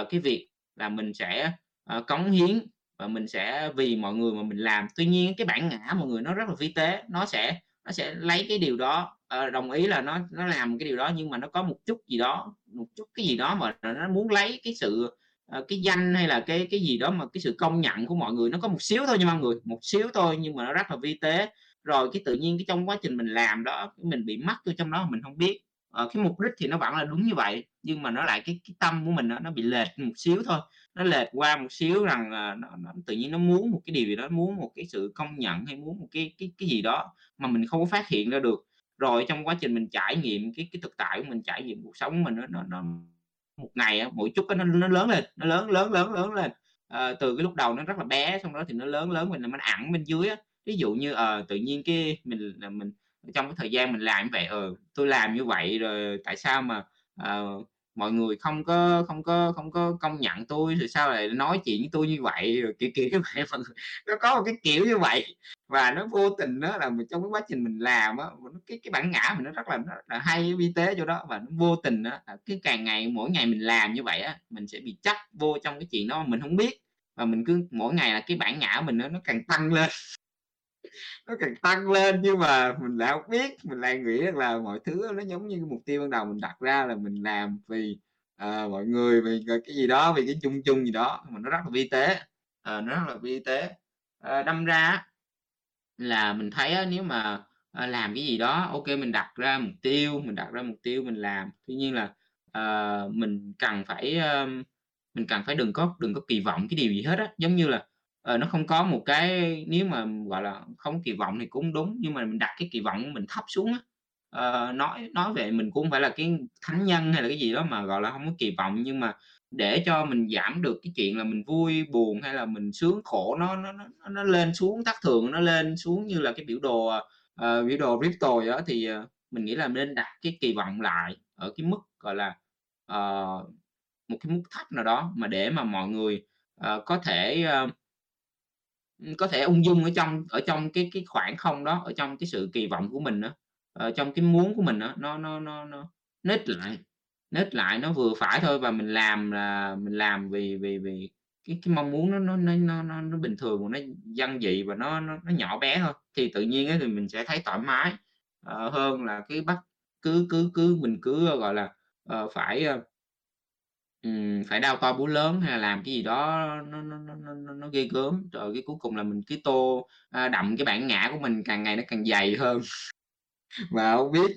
Speaker 1: uh, cái việc là mình sẽ, uh, cống hiến và mình sẽ vì mọi người mà mình làm. Tuy nhiên cái bản ngã mọi người nó rất là vi tế, nó sẽ nó sẽ lấy cái điều đó, ờ, đồng ý là nó nó làm cái điều đó nhưng mà nó có một chút gì đó, một chút cái gì đó mà nó muốn lấy cái sự, ờ, cái danh hay là cái cái gì đó mà cái sự công nhận của mọi người, nó có một xíu thôi nha mọi người, một xíu thôi nhưng mà nó rất là vi tế. Rồi cái tự nhiên cái trong quá trình mình làm đó, mình bị mắc vô trong đó mình không biết. Ờ, cái mục đích thì nó vẫn là đúng như vậy, nhưng mà nó lại cái cái tâm của mình đó, nó bị lệch một xíu thôi, nó lệch qua một xíu rằng là nó nó tự nhiên nó muốn một cái điều gì đó, muốn một cái sự công nhận hay muốn một cái cái cái gì đó mà mình không có phát hiện ra được. Rồi trong quá trình mình trải nghiệm cái cái thực tại của mình, trải nghiệm cuộc sống của mình nó nó nó một ngày mỗi chút nó nó lớn lên, nó lớn, lớn, lớn, lớn lên. à, từ cái lúc đầu nó rất là bé, xong đó thì nó lớn lớn mình mình ẩn bên dưới á. Ví dụ như, à, tự nhiên cái mình là mình trong cái thời gian mình làm như vậy, ờ, tôi làm như vậy rồi tại sao mà, ờ, mọi người không có không có không có công nhận tôi, rồi sao lại nói chuyện với tôi như vậy, rồi kiểu kiểu như vậy mọi người. Nó có một cái kiểu như vậy, và nó vô tình đó là mình trong cái quá trình mình làm á, cái cái bản ngã mình nó rất là nó rất là hay, vi tế chỗ đó và nó vô tình đó là càng ngày mỗi ngày mình làm như vậy á, mình sẽ bị chấp vô trong cái chuyện đó mà mình không biết. Và mình cứ mỗi ngày là cái bản ngã mình nó nó càng tăng lên. Nó càng tăng lên nhưng mà mình lại không biết, mình lại nghĩ rằng là mọi thứ nó giống như mục tiêu ban đầu mình đặt ra là mình làm vì, ờ, mọi người, vì, cái gì đó, vì cái chung chung gì đó, mà nó rất là vi tế, ờ, nó rất là vi tế. Ờ, đâm ra là mình thấy á, nếu mà, ờ, làm cái gì đó, ok mình đặt ra mục tiêu, mình đặt ra mục tiêu mình làm, tuy nhiên là, ờ, mình cần phải, ơ, mình cần phải đừng có đừng có kỳ vọng cái điều gì hết á. Giống như là, ờ, nó không có một cái nếu mà, gọi là, không kỳ vọng thì cũng đúng, nhưng mà mình đặt cái kỳ vọng của mình thấp xuống á. Ờ, nói nói về mình cũng phải là cái thánh nhân hay là cái gì đó mà, gọi là, không có kỳ vọng, nhưng mà để cho mình giảm được cái chuyện là mình vui buồn hay là mình sướng khổ nó nó nó nó lên xuống thất thường, nó lên xuống như là cái biểu đồ, uh, biểu đồ crypto vậy đó, thì, uh, mình nghĩ là nên đặt cái kỳ vọng lại ở cái mức, gọi là, uh, một cái mức thấp nào đó mà để mà mọi người, uh, có thể, uh, có thể ung dung ở trong ở trong cái cái khoảng không đó, ở trong cái sự kỳ vọng của mình đó ở ờ, trong cái muốn của mình đó, nó nó nó nó nít lại, nít lại, nó vừa phải thôi và mình làm là mình làm vì vì vì cái cái mong muốn nó nó nó nó nó bình thường nó dân dị và nó nó nó nhỏ bé thôi, thì tự nhiên ấy, thì mình sẽ thấy thoải mái, uh, hơn là cái bắt cứ cứ cứ mình cứ, gọi là, uh, phải, uh, ừm, phải đao to búa lớn hay là làm cái gì đó nó nó nó nó nó nó ghê gớm. rồi cái cuối cùng là mình cứ tô, a, đậm cái bản ngã của mình càng ngày nó càng dày hơn. Mà hông biết,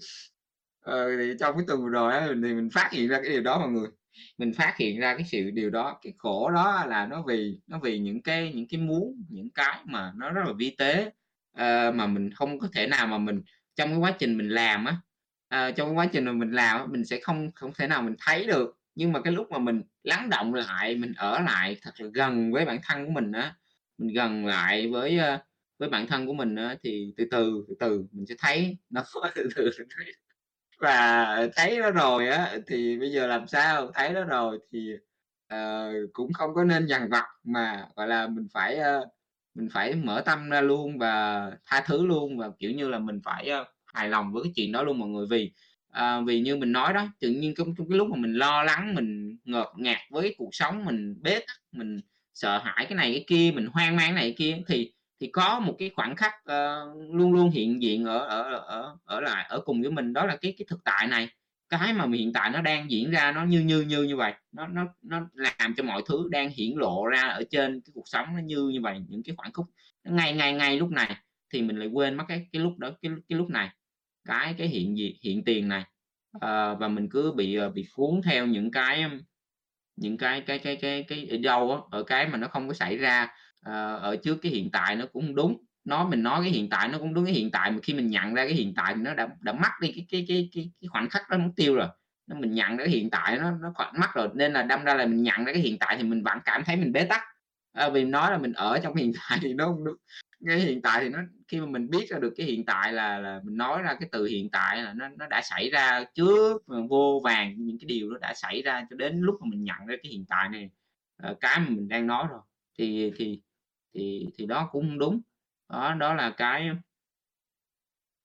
Speaker 1: ờ, thì trong cái tuần vừa rồi á, thì mình phát hiện ra cái điều đó mọi người, mình phát hiện ra cái sự điều đó, cái khổ đó là nó vì nó vì những cái những cái muốn, những cái mà nó rất là vi tế, ờ, mà mình không có thể nào mà mình trong cái quá trình mình làm á, ờ, trong cái quá trình mà mình làm á, mình sẽ không không thể nào mình thấy được. Nhưng mà cái lúc mà mình lắng động lại, mình ở lại thật là gần với bản thân của mình á, mình gần lại với, với bản thân của mình á, thì từ từ, từ từ mình sẽ thấy nó từ từ. Và thấy nó rồi á, thì bây giờ làm sao? Thấy nó rồi thì, uh, cũng không có nên dằn vặt mà, gọi là, mình phải, uh, mình phải mở tâm ra luôn và tha thứ luôn, và, kiểu như là, mình phải, uh, hài lòng với cái chuyện đó luôn mọi người. Vì, à, vì như mình nói đó, tự nhiên trong trong cái lúc mà mình lo lắng, mình ngợp ngạt với cuộc sống, mình bế tắc, mình sợ hãi cái này cái kia, mình hoang mang này cái kia, thì thì có một cái khoảnh khắc, uh, luôn luôn hiện diện ở ở ở ở lại ở cùng với mình, đó là cái cái thực tại này. Cái mà hiện tại nó đang diễn ra nó như như như như vậy nó nó nó làm cho mọi thứ đang hiển lộ ra ở trên cái cuộc sống nó như như vậy những cái khoảnh khúc ngay ngay ngay lúc này, thì mình lại quên mất cái cái lúc đó, cái cái lúc này, cái cái hiện diện hiện tiền này. Ờ, và mình cứ bị, ờ, bị cuốn theo những cái, những cái cái cái cái cái ở đâu á, ở cái mà nó không có xảy ra, ờ, ở trước cái hiện tại nó cũng đúng. nói mình nói cái hiện tại nó cũng đúng cái hiện tại mà khi mình nhận ra cái hiện tại nó đã đã mất đi cái cái cái cái cái khoảnh khắc đó mất tiêu rồi. Nên mình nhận ra cái hiện tại nó nó khoảng mất rồi, nên là đâm ra là mình nhận ra cái hiện tại thì mình vẫn cảm thấy mình bế tắc. Ờ, vì nói là mình ở trong hiện tại thì nó hông đúng. Cái hiện tại thì nó khi mà mình biết ra được cái hiện tại là là mình nói ra cái từ hiện tại là nó nó đã xảy ra trước, vô vàng những cái điều nó đã xảy ra cho đến lúc mà mình nhận ra cái hiện tại này, ờ, cái mà mình đang nói rồi, thì thì thì thì đó cũng đúng. Đó, đó là cái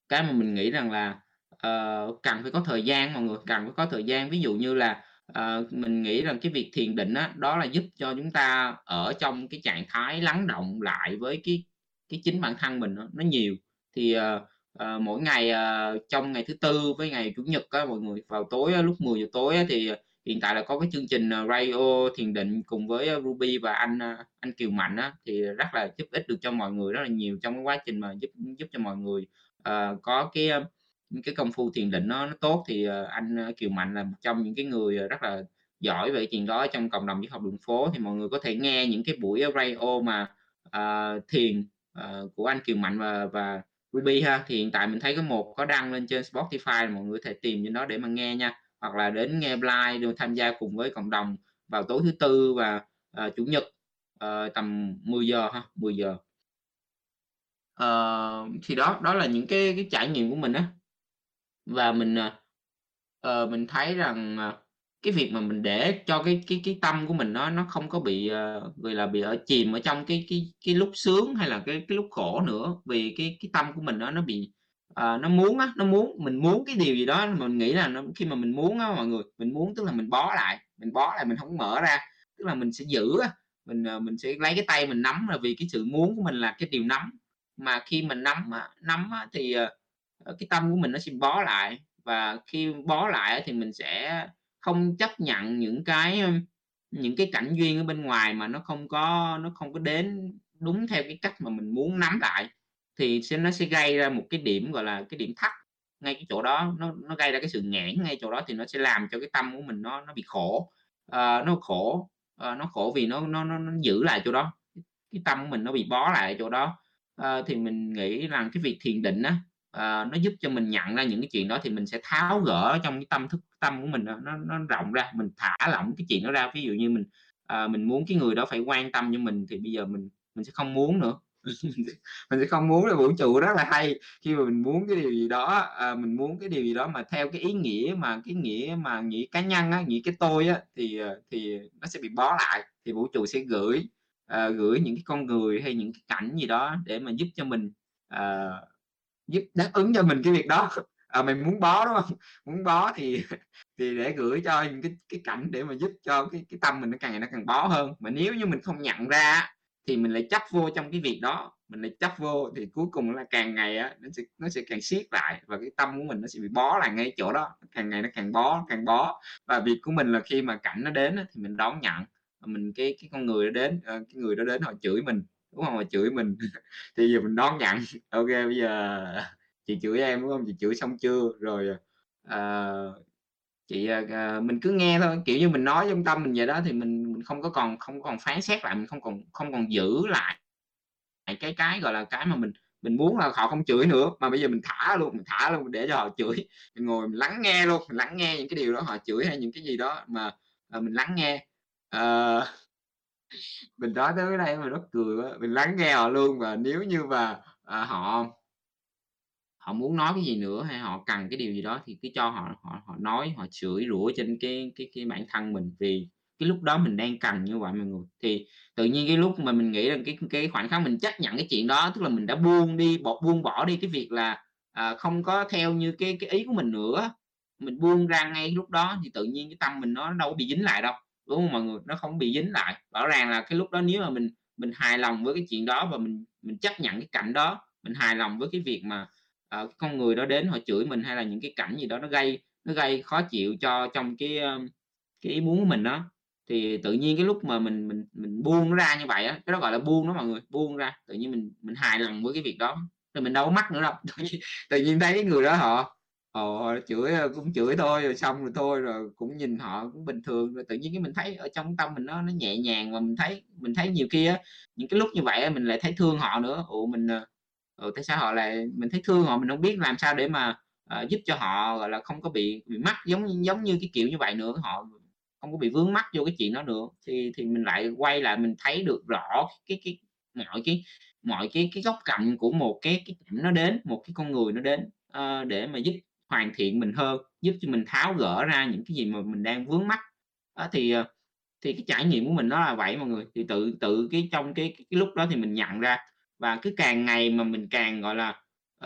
Speaker 1: cái mà mình nghĩ rằng là, uh, cần phải có thời gian mọi người, cần phải có thời gian. Ví dụ như là, uh, mình nghĩ rằng cái việc thiền định đó, đó là giúp cho chúng ta ở trong cái trạng thái lắng động lại với cái cái chính bản thân mình nó nó nhiều. Thì, uh, uh, mỗi ngày, uh, trong ngày thứ Tư với ngày Chủ nhật á, mọi người, vào tối á, lúc 10:00 tối á, thì, hiện tại là có cái chương trình, radio thiền định cùng với, Ruby và anh, anh Kiều Mạnh á, thì rất là giúp ích được cho mọi người rất là nhiều trong cái quá trình mà giúp giúp cho mọi người, uh, có cái, cái công phu thiền định nó nó tốt. Thì, uh, anh, Kiều Mạnh là một trong những cái người, rất là giỏi về chuyện đó trong cộng đồng triết học đường phố, thì mọi người có thể nghe những cái buổi radio mà, uh, thiền, Ờ, của anh Kiều Mạnh và và Ruby ha. Thì hiện tại mình thấy có một có đăng lên trên Spotify, mọi người có thể tìm trên đó để mà nghe nha, hoặc là đến nghe live rồi tham gia cùng với cộng đồng vào tối thứ Tư và, uh, Chủ nhật, uh, tầm 10:00 ha, 10 giờ uh, thì đó, đó là những cái cái trải nghiệm của mình á. Và mình, uh, mình thấy rằng, uh, cái việc mà mình để cho cái cái cái tâm của mình nó nó không có bị, uh, gọi là, bị ở chìm ở trong cái cái cái lúc sướng hay là cái cái lúc khổ nữa. Vì cái cái tâm của mình nó nó bị, uh, nó muốn á, nó muốn mình muốn cái điều gì đó mà mình nghĩ là nó khi mà mình muốn á mọi người, mình muốn tức là mình bó lại, mình bó lại mình không mở ra, tức là mình sẽ giữ á, mình, uh, mình sẽ lấy cái tay mình nắm là vì cái sự muốn của mình là cái điều nắm. Mà khi mình nắm á nắm á thì, uh, cái tâm của mình nó sẽ bó lại, và khi bó lại thì mình sẽ không chấp nhận những cái, những cái cảnh duyên ở bên ngoài mà nó không có nó không có đến đúng theo cái cách mà mình muốn nắm lại, thì sẽ nó sẽ gây ra một cái điểm, gọi là, cái điểm thắt ngay cái chỗ đó, nó nó gây ra cái sự nghẽn ngay chỗ đó thì nó sẽ làm cho cái tâm của mình nó nó bị khổ. Ờ, nó khổ, ờ, nó khổ vì nó nó nó nó giữ lại chỗ đó, cái tâm của mình nó bị bó lại chỗ đó. Ờ, thì mình nghĩ rằng cái việc thiền định á, ờ, nó giúp cho mình nhận ra những cái chuyện đó thì mình sẽ tháo gỡ trong cái tâm thức tâm của mình nó nó nó rộng ra, mình thả lỏng cái chuyện đó ra. Ví dụ như mình, ờ, mình muốn cái người đó phải quan tâm cho mình thì bây giờ mình mình sẽ không muốn nữa, mình sẽ không muốn là vũ trụ rất là hay, khi mà mình muốn cái điều gì đó, à, mình muốn cái điều gì đó mà theo cái ý nghĩa mà cái nghĩa mà nghĩ cá nhân á, nghĩ cái tôi á, thì, ờ, thì nó sẽ bị bó lại, thì vũ trụ sẽ gửi, à, gửi những cái con người hay những cái cảnh gì đó để mà giúp cho mình, à, giúp đáp ứng cho mình cái việc đó. à, mình muốn bó, đúng không? Muốn bó thì thì để gửi cho những cái cái cảnh để mà giúp cho cái cái tâm mình nó càng ngày nó càng bó hơn. Mà nếu như mình không nhận ra thì mình lại chấp vô trong cái việc đó, mình lại chấp vô thì cuối cùng là càng ngày á, nó sẽ nó sẽ càng siết lại và cái tâm của mình nó sẽ bị bó lại ngay chỗ đó, càng ngày nó càng bó, càng bó. Và việc của mình là khi mà cảnh nó đến thì mình đón nhận, mình cái cái con người đó đến, ờ, cái người đó đến họ chửi mình, đúng không mà chửi mình thì giờ mình đón nhận, ok bây giờ chị chửi em, đúng không Chị chửi xong chưa? Rồi, uh, chị, uh, mình cứ nghe thôi, kiểu như, mình nói trong tâm mình vậy đó thì mình mình không có còn không còn phán xét lại, mình không còn không còn giữ lại cái cái, gọi là, cái mà mình mình muốn là họ không chửi nữa, mà bây giờ mình thả luôn, mình thả luôn để cho họ chửi. Mình ngồi mình lắng nghe luôn, mình lắng nghe những cái điều đó họ chửi hay những cái gì đó mà, mà mình lắng nghe. uh, mình nói tới cái đây mình mắc cười quá, mình lắng nghe họ luôn và nếu như mà, à, họ họ muốn nói cái gì nữa hay họ cần cái điều gì đó thì cứ cho họ họ họ nói, họ chửi rủa trên cái cái cái bản thân mình, vì cái lúc đó mình đang cần như vậy mọi người. Thì tự nhiên cái lúc mà mình nghĩ rằng cái cái khoảnh khắc mình chấp nhận cái chuyện đó, tức là mình đã buông đi bỏ buông bỏ đi cái việc là, à, không có theo như cái cái ý của mình nữa, mình buông ra ngay lúc đó thì tự nhiên cái tâm mình nó đâu có bị dính lại đâu, đúng không mọi người? Nó không bị dính lại. Rõ ràng là cái lúc đó nếu mà mình mình hài lòng với cái chuyện đó và mình mình chấp nhận cái cảnh đó, mình hài lòng với cái việc mà, uh, con người đó đến họ chửi mình hay là những cái cảnh gì đó nó gây nó gây khó chịu cho trong cái, ờ, cái ý muốn của mình đó, thì tự nhiên cái lúc mà mình mình mình buông nó ra như vậy á, cái đó gọi là buông đó mọi người, buông ra, tự nhiên mình mình hài lòng với cái việc đó, thì mình đâu có mắc nữa đâu. Tự nhiên tự nhiên thấy cái người đó họ họ ờ, chửi, ờ, cũng chửi thôi rồi xong rồi thôi, rồi cũng nhìn họ cũng bình thường, rồi tự nhiên cái mình thấy ở trong tâm mình nó nó nhẹ nhàng và mình thấy mình thấy nhiều kia những cái lúc như vậy mình lại thấy thương họ nữa. Ủa, mình, ờ, ừ, tại sao họ lại mình thấy thương họ, mình không biết làm sao để mà, uh, giúp cho họ, gọi là, không có bị bị mắc giống giống như cái kiểu như vậy nữa, họ không có bị vướng mắc vô cái chuyện đó nữa. Thì thì mình lại quay lại mình thấy được rõ cái cái mọi cái mọi cái cái góc cạnh của một cái cái cảnh nó đến, một cái con người nó đến, uh, để mà giúp hoàn thiện mình hơn, giúp cho mình tháo gỡ ra những cái gì mà mình đang vướng mắt Đó, thì, ờ, thì cái trải nghiệm của mình nó là vậy mọi người, thì tự tự cái trong cái cái cái lúc đó thì mình nhận ra và cứ càng ngày mà mình càng, gọi là,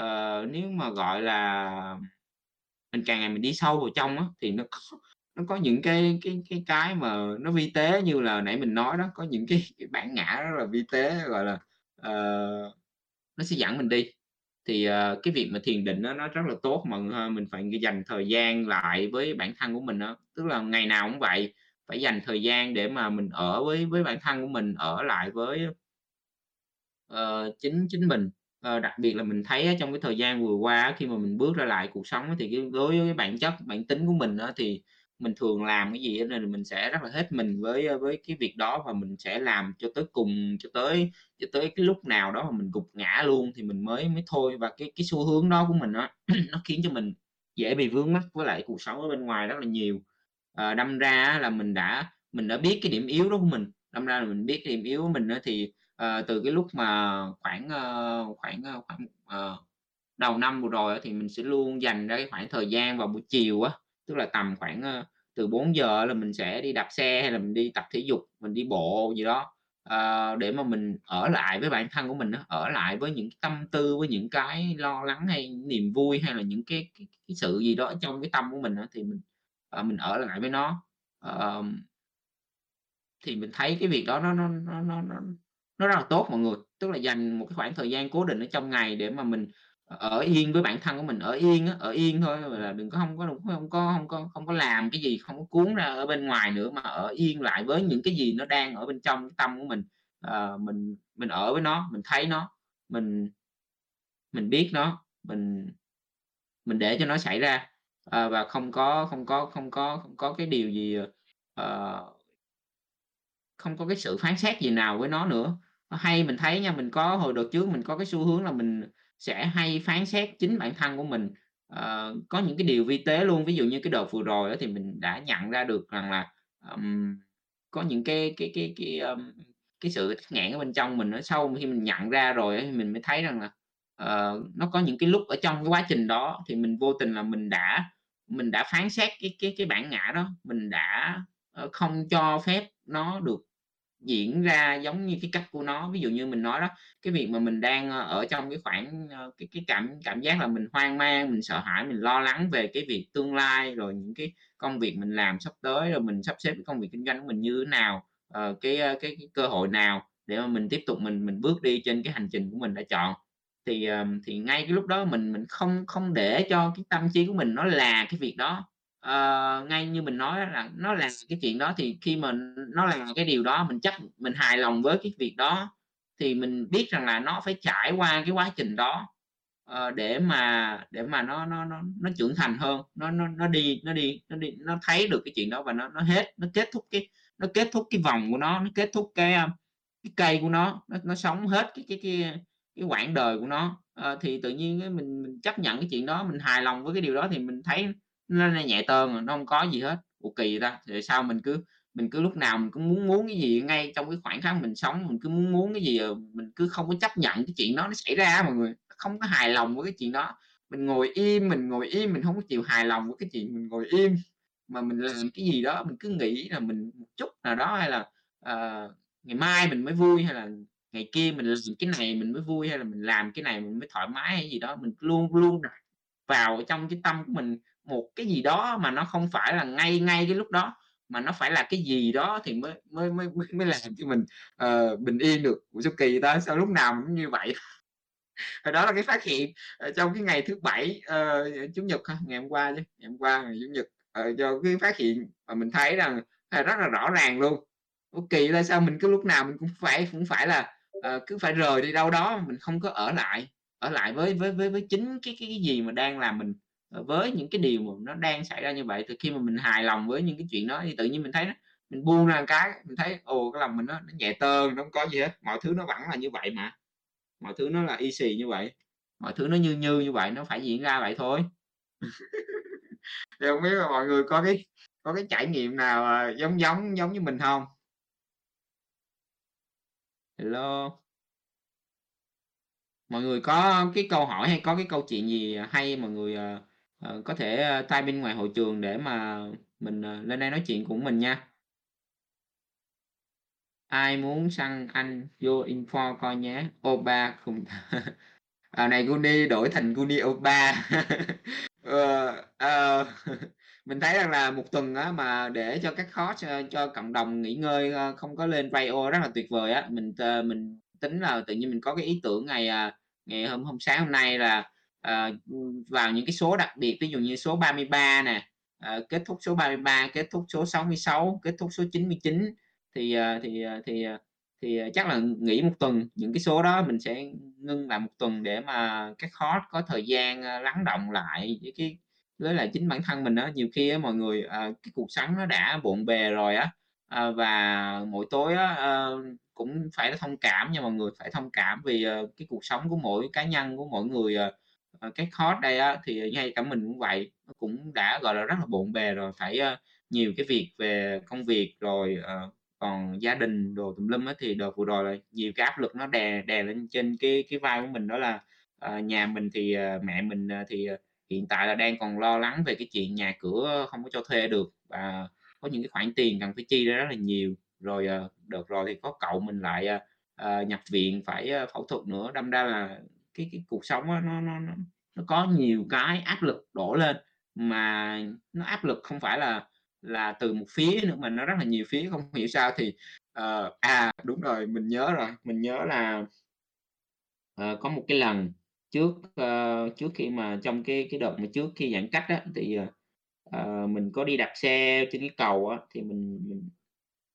Speaker 1: uh, nếu mà, gọi là, mình càng ngày mình đi sâu vào trong đó, thì nó có nó có những cái cái cái cái mà nó vi tế như là nãy mình nói đó, có những cái cái bản ngã rất là vi tế, gọi là, uh, nó sẽ dẫn mình đi. Thì, ờ, cái việc mà thiền định đó, nó rất là tốt mà, ờ, mình phải dành thời gian lại với bản thân của mình đó tức là ngày nào cũng vậy, phải dành thời gian để mà mình ở với với bản thân của mình, ở lại với uh, chính chính mình. uh, đặc biệt là mình thấy trong cái thời gian vừa qua khi mà mình bước ra lại cuộc sống thì cái đối với cái bản chất, bản tính của mình đó, thì mình thường làm cái gì nên mình sẽ rất là hết mình với, với cái việc đó và mình sẽ làm cho tới cùng, cho tới cho tới cái lúc nào đó mà mình gục ngã luôn thì mình mới mới thôi. Và cái cái xu hướng đó của mình nó nó khiến cho mình dễ bị vướng mắc với lại cuộc sống ở bên ngoài rất là nhiều. à, đâm ra là mình đã mình đã biết cái điểm yếu đó của mình, đâm ra là mình biết cái điểm yếu của mình đó thì, ờ, từ cái lúc mà khoảng, khoảng, khoảng, ờ, đầu năm vừa rồi thì mình sẽ luôn dành ra cái khoảng thời gian vào buổi chiều á, tức là tầm khoảng, từ 4 giờ là mình sẽ đi đạp xe hay là mình đi tập thể dục, mình đi bộ gì đó, à, để mà mình ở lại với bản thân của mình á, ở lại với những tâm tư, với những cái lo lắng hay niềm vui hay là những cái cái cái sự gì đó trong cái tâm của mình thì mình, à, mình ở lại với nó. à, Thì mình thấy cái việc đó nó nó nó nó nó rất là tốt mọi người, tức là dành một cái khoảng thời gian cố định ở trong ngày để mà mình ở yên với bản thân của mình, ở yên ở yên thôi, là, đừng có không có đừng có không có không có làm cái gì, không có cuốn ra ở bên ngoài nữa, mà ở yên lại với những cái gì nó đang ở bên trong cái tâm của mình. à, mình mình ở với nó, mình thấy nó, mình mình biết nó, mình mình để cho nó xảy ra, à, và không có không có không có không có cái điều gì, ờ, không có cái sự phán xét gì nào với nó nữa. Hay mình thấy nha, mình có hồi đợt trước mình có cái xu hướng là mình sẽ hay phán xét chính bản thân của mình, uh, có những cái điều vi tế luôn. Ví dụ như cái đợt vừa rồi đó thì mình đã nhận ra được rằng là, um, có những cái cái cái cái, um, cái sự tắc ở bên trong mình nó sau khi mình nhận ra rồi thì mình mới thấy rằng là, uh, nó có những cái lúc ở trong cái quá trình đó thì mình vô tình là mình đã mình đã phán xét cái cái cái bản ngã đó, mình đã, uh, không cho phép nó được diễn ra giống như cái cách của nó. Ví dụ như mình nói đó, cái việc mà mình đang, ờ, ở trong cái khoảng, ờ, cái cái cảm cảm giác là mình hoang mang, mình sợ hãi, mình lo lắng về cái việc tương lai, rồi những cái công việc mình làm sắp tới, rồi mình sắp xếp cái công việc kinh doanh của mình như thế nào, uh, cái, cái cái cơ hội nào để mà mình tiếp tục mình mình bước đi trên cái hành trình của mình đã chọn. Thì, thì ngay cái lúc đó mình mình không không để cho cái tâm trí của mình nó là cái việc đó uh, ngay như mình nói là nó là cái chuyện đó thì khi mà nó là cái điều đó, mình chắc mình hài lòng với cái việc đó, thì mình biết rằng là nó phải trải qua cái quá trình đó, uh, để mà để mà nó nó nó nó trưởng thành hơn, nó nó nó đi nó đi nó đi nó thấy được cái chuyện đó và nó nó hết, nó kết thúc cái nó kết thúc cái vòng của nó, nó kết thúc cái, ờ, cái cây của nó, nó nó sống hết cái cái cái cái quãng đời của nó. uh, thì tự nhiên cái mình mình chấp nhận cái chuyện đó, mình hài lòng với cái điều đó thì mình thấy nó nó nhẹ tơn à, nó không có gì hết. Ủa, kỳ ta, thì sao mình cứ mình cứ lúc nào mình cũng muốn muốn cái gì ngay trong cái khoảng khắc mình sống, mình cứ muốn muốn cái gì, mình cứ không có chấp nhận cái chuyện đó nó xảy ra mọi người, không có hài lòng với cái chuyện đó. Mình ngồi im, mình ngồi im, mình không có chịu hài lòng với cái chuyện mình ngồi im, mà mình làm cái gì đó mình cứ nghĩ là mình một chút nào đó hay là, uh, ngày mai mình mới vui, hay là ngày kia mình làm cái này mình mới vui, hay là mình làm cái này mình mới thoải mái hay gì đó, mình luôn luôn vào trong cái tâm của mình một cái gì đó mà nó không phải là ngay ngay cái lúc đó, mà nó phải là cái gì đó thì mới mới mới mới làm cho mình, uh, bình yên được. của kỳ ta, sao lúc nào cũng như vậy? Đó là cái phát hiện, ờ, trong cái ngày thứ Bảy, uh, Chủ nhật ha, ngày hôm qua chứ, ngày hôm qua ngày Chủ nhật, uh, do cái phát hiện mà mình thấy rằng là rất là rõ ràng luôn. Kỳ là sao mình cứ lúc nào mình cũng phải cũng phải là, uh, cứ phải rời đi đâu đó, mình không có ở lại, ở lại với với với với chính cái cái cái gì mà đang làm mình, Ờ, với những cái điều mà nó đang xảy ra như vậy. Thì khi mà mình hài lòng với những cái chuyện đó thì tự nhiên mình thấy nó mình buông ra một cái, mình thấy, ồ, cái lòng mình nó nó nhẹ tơn, nó không có gì hết, mọi thứ nó vẫn là như vậy mà, mọi thứ nó là y xì như vậy. mọi thứ nó như như như vậy, nó phải diễn ra vậy thôi. Thì không biết là mọi người có cái có cái trải nghiệm nào, à, giống giống giống như mình không Hello. Mọi người có cái câu hỏi hay có cái câu chuyện gì hay mọi người, à, Ờ, có thể, ờ, thay bên ngoài hội trường để mà mình, ờ, lên đây nói chuyện cùng mình nha. Ai muốn săn anh vô info coi nhé, oba cùng à, này guni đổi thành Guni oba uh, uh, mình thấy rằng là một tuần á mà để cho các coach, cho cộng đồng nghỉ ngơi, không có lên radio rất là tuyệt vời á. Mình mình tính là tự nhiên mình có cái ý tưởng ngày, à, ngày hôm hôm sáng hôm nay là, Ờ, vào những cái số đặc biệt, ví dụ như số 33 nè, ờ, kết thúc số 33, kết thúc số 66, kết thúc số 99 thì, ờ, thì, ờ, thì, thì, chắc là nghỉ một tuần. Những cái số đó mình sẽ ngưng lại một tuần để mà các hot có thời gian, lắng động lại với cái với lại chính bản thân mình á. Nhiều khi á mọi người, à, cái cuộc sống nó đã bộn bề rồi á, à, và mỗi tối á, à, cũng phải thông cảm nha mọi người, phải thông cảm vì, à, cái cuộc sống của mỗi cá nhân, của mỗi người, à, Ờ, cái các đây á, thì ngay cả mình cũng vậy, nó cũng đã, gọi là, rất là bộn bề rồi, phải, uh, nhiều cái việc về công việc rồi, uh, còn gia đình đồ tùm lum á. Thì đợt vừa rồi là nhiều cái áp lực nó đè đè lên trên cái cái vai của mình đó là, uh, nhà mình thì, uh, mẹ mình, uh, thì, uh, hiện tại là đang còn lo lắng về cái chuyện nhà cửa không có cho thuê được và có những cái khoản tiền cần phải chi ra rất là nhiều. Rồi, uh, đợt rồi thì có cậu mình lại, uh, nhập viện phải, uh, phẫu thuật nữa, đâm ra là cái cái cuộc sống đó, nó nó nó nó có nhiều cái áp lực đổ lên, mà nó áp lực không phải là là từ một phía nữa mà nó rất là nhiều phía, không hiểu sao thì, uh, à, đúng rồi, mình nhớ rồi, mình nhớ là uh, có một cái lần trước, uh, trước khi mà trong cái cái đợt mà trước khi giãn cách á, thì, uh, mình có đi đạp xe trên cái cầu á, thì mình mình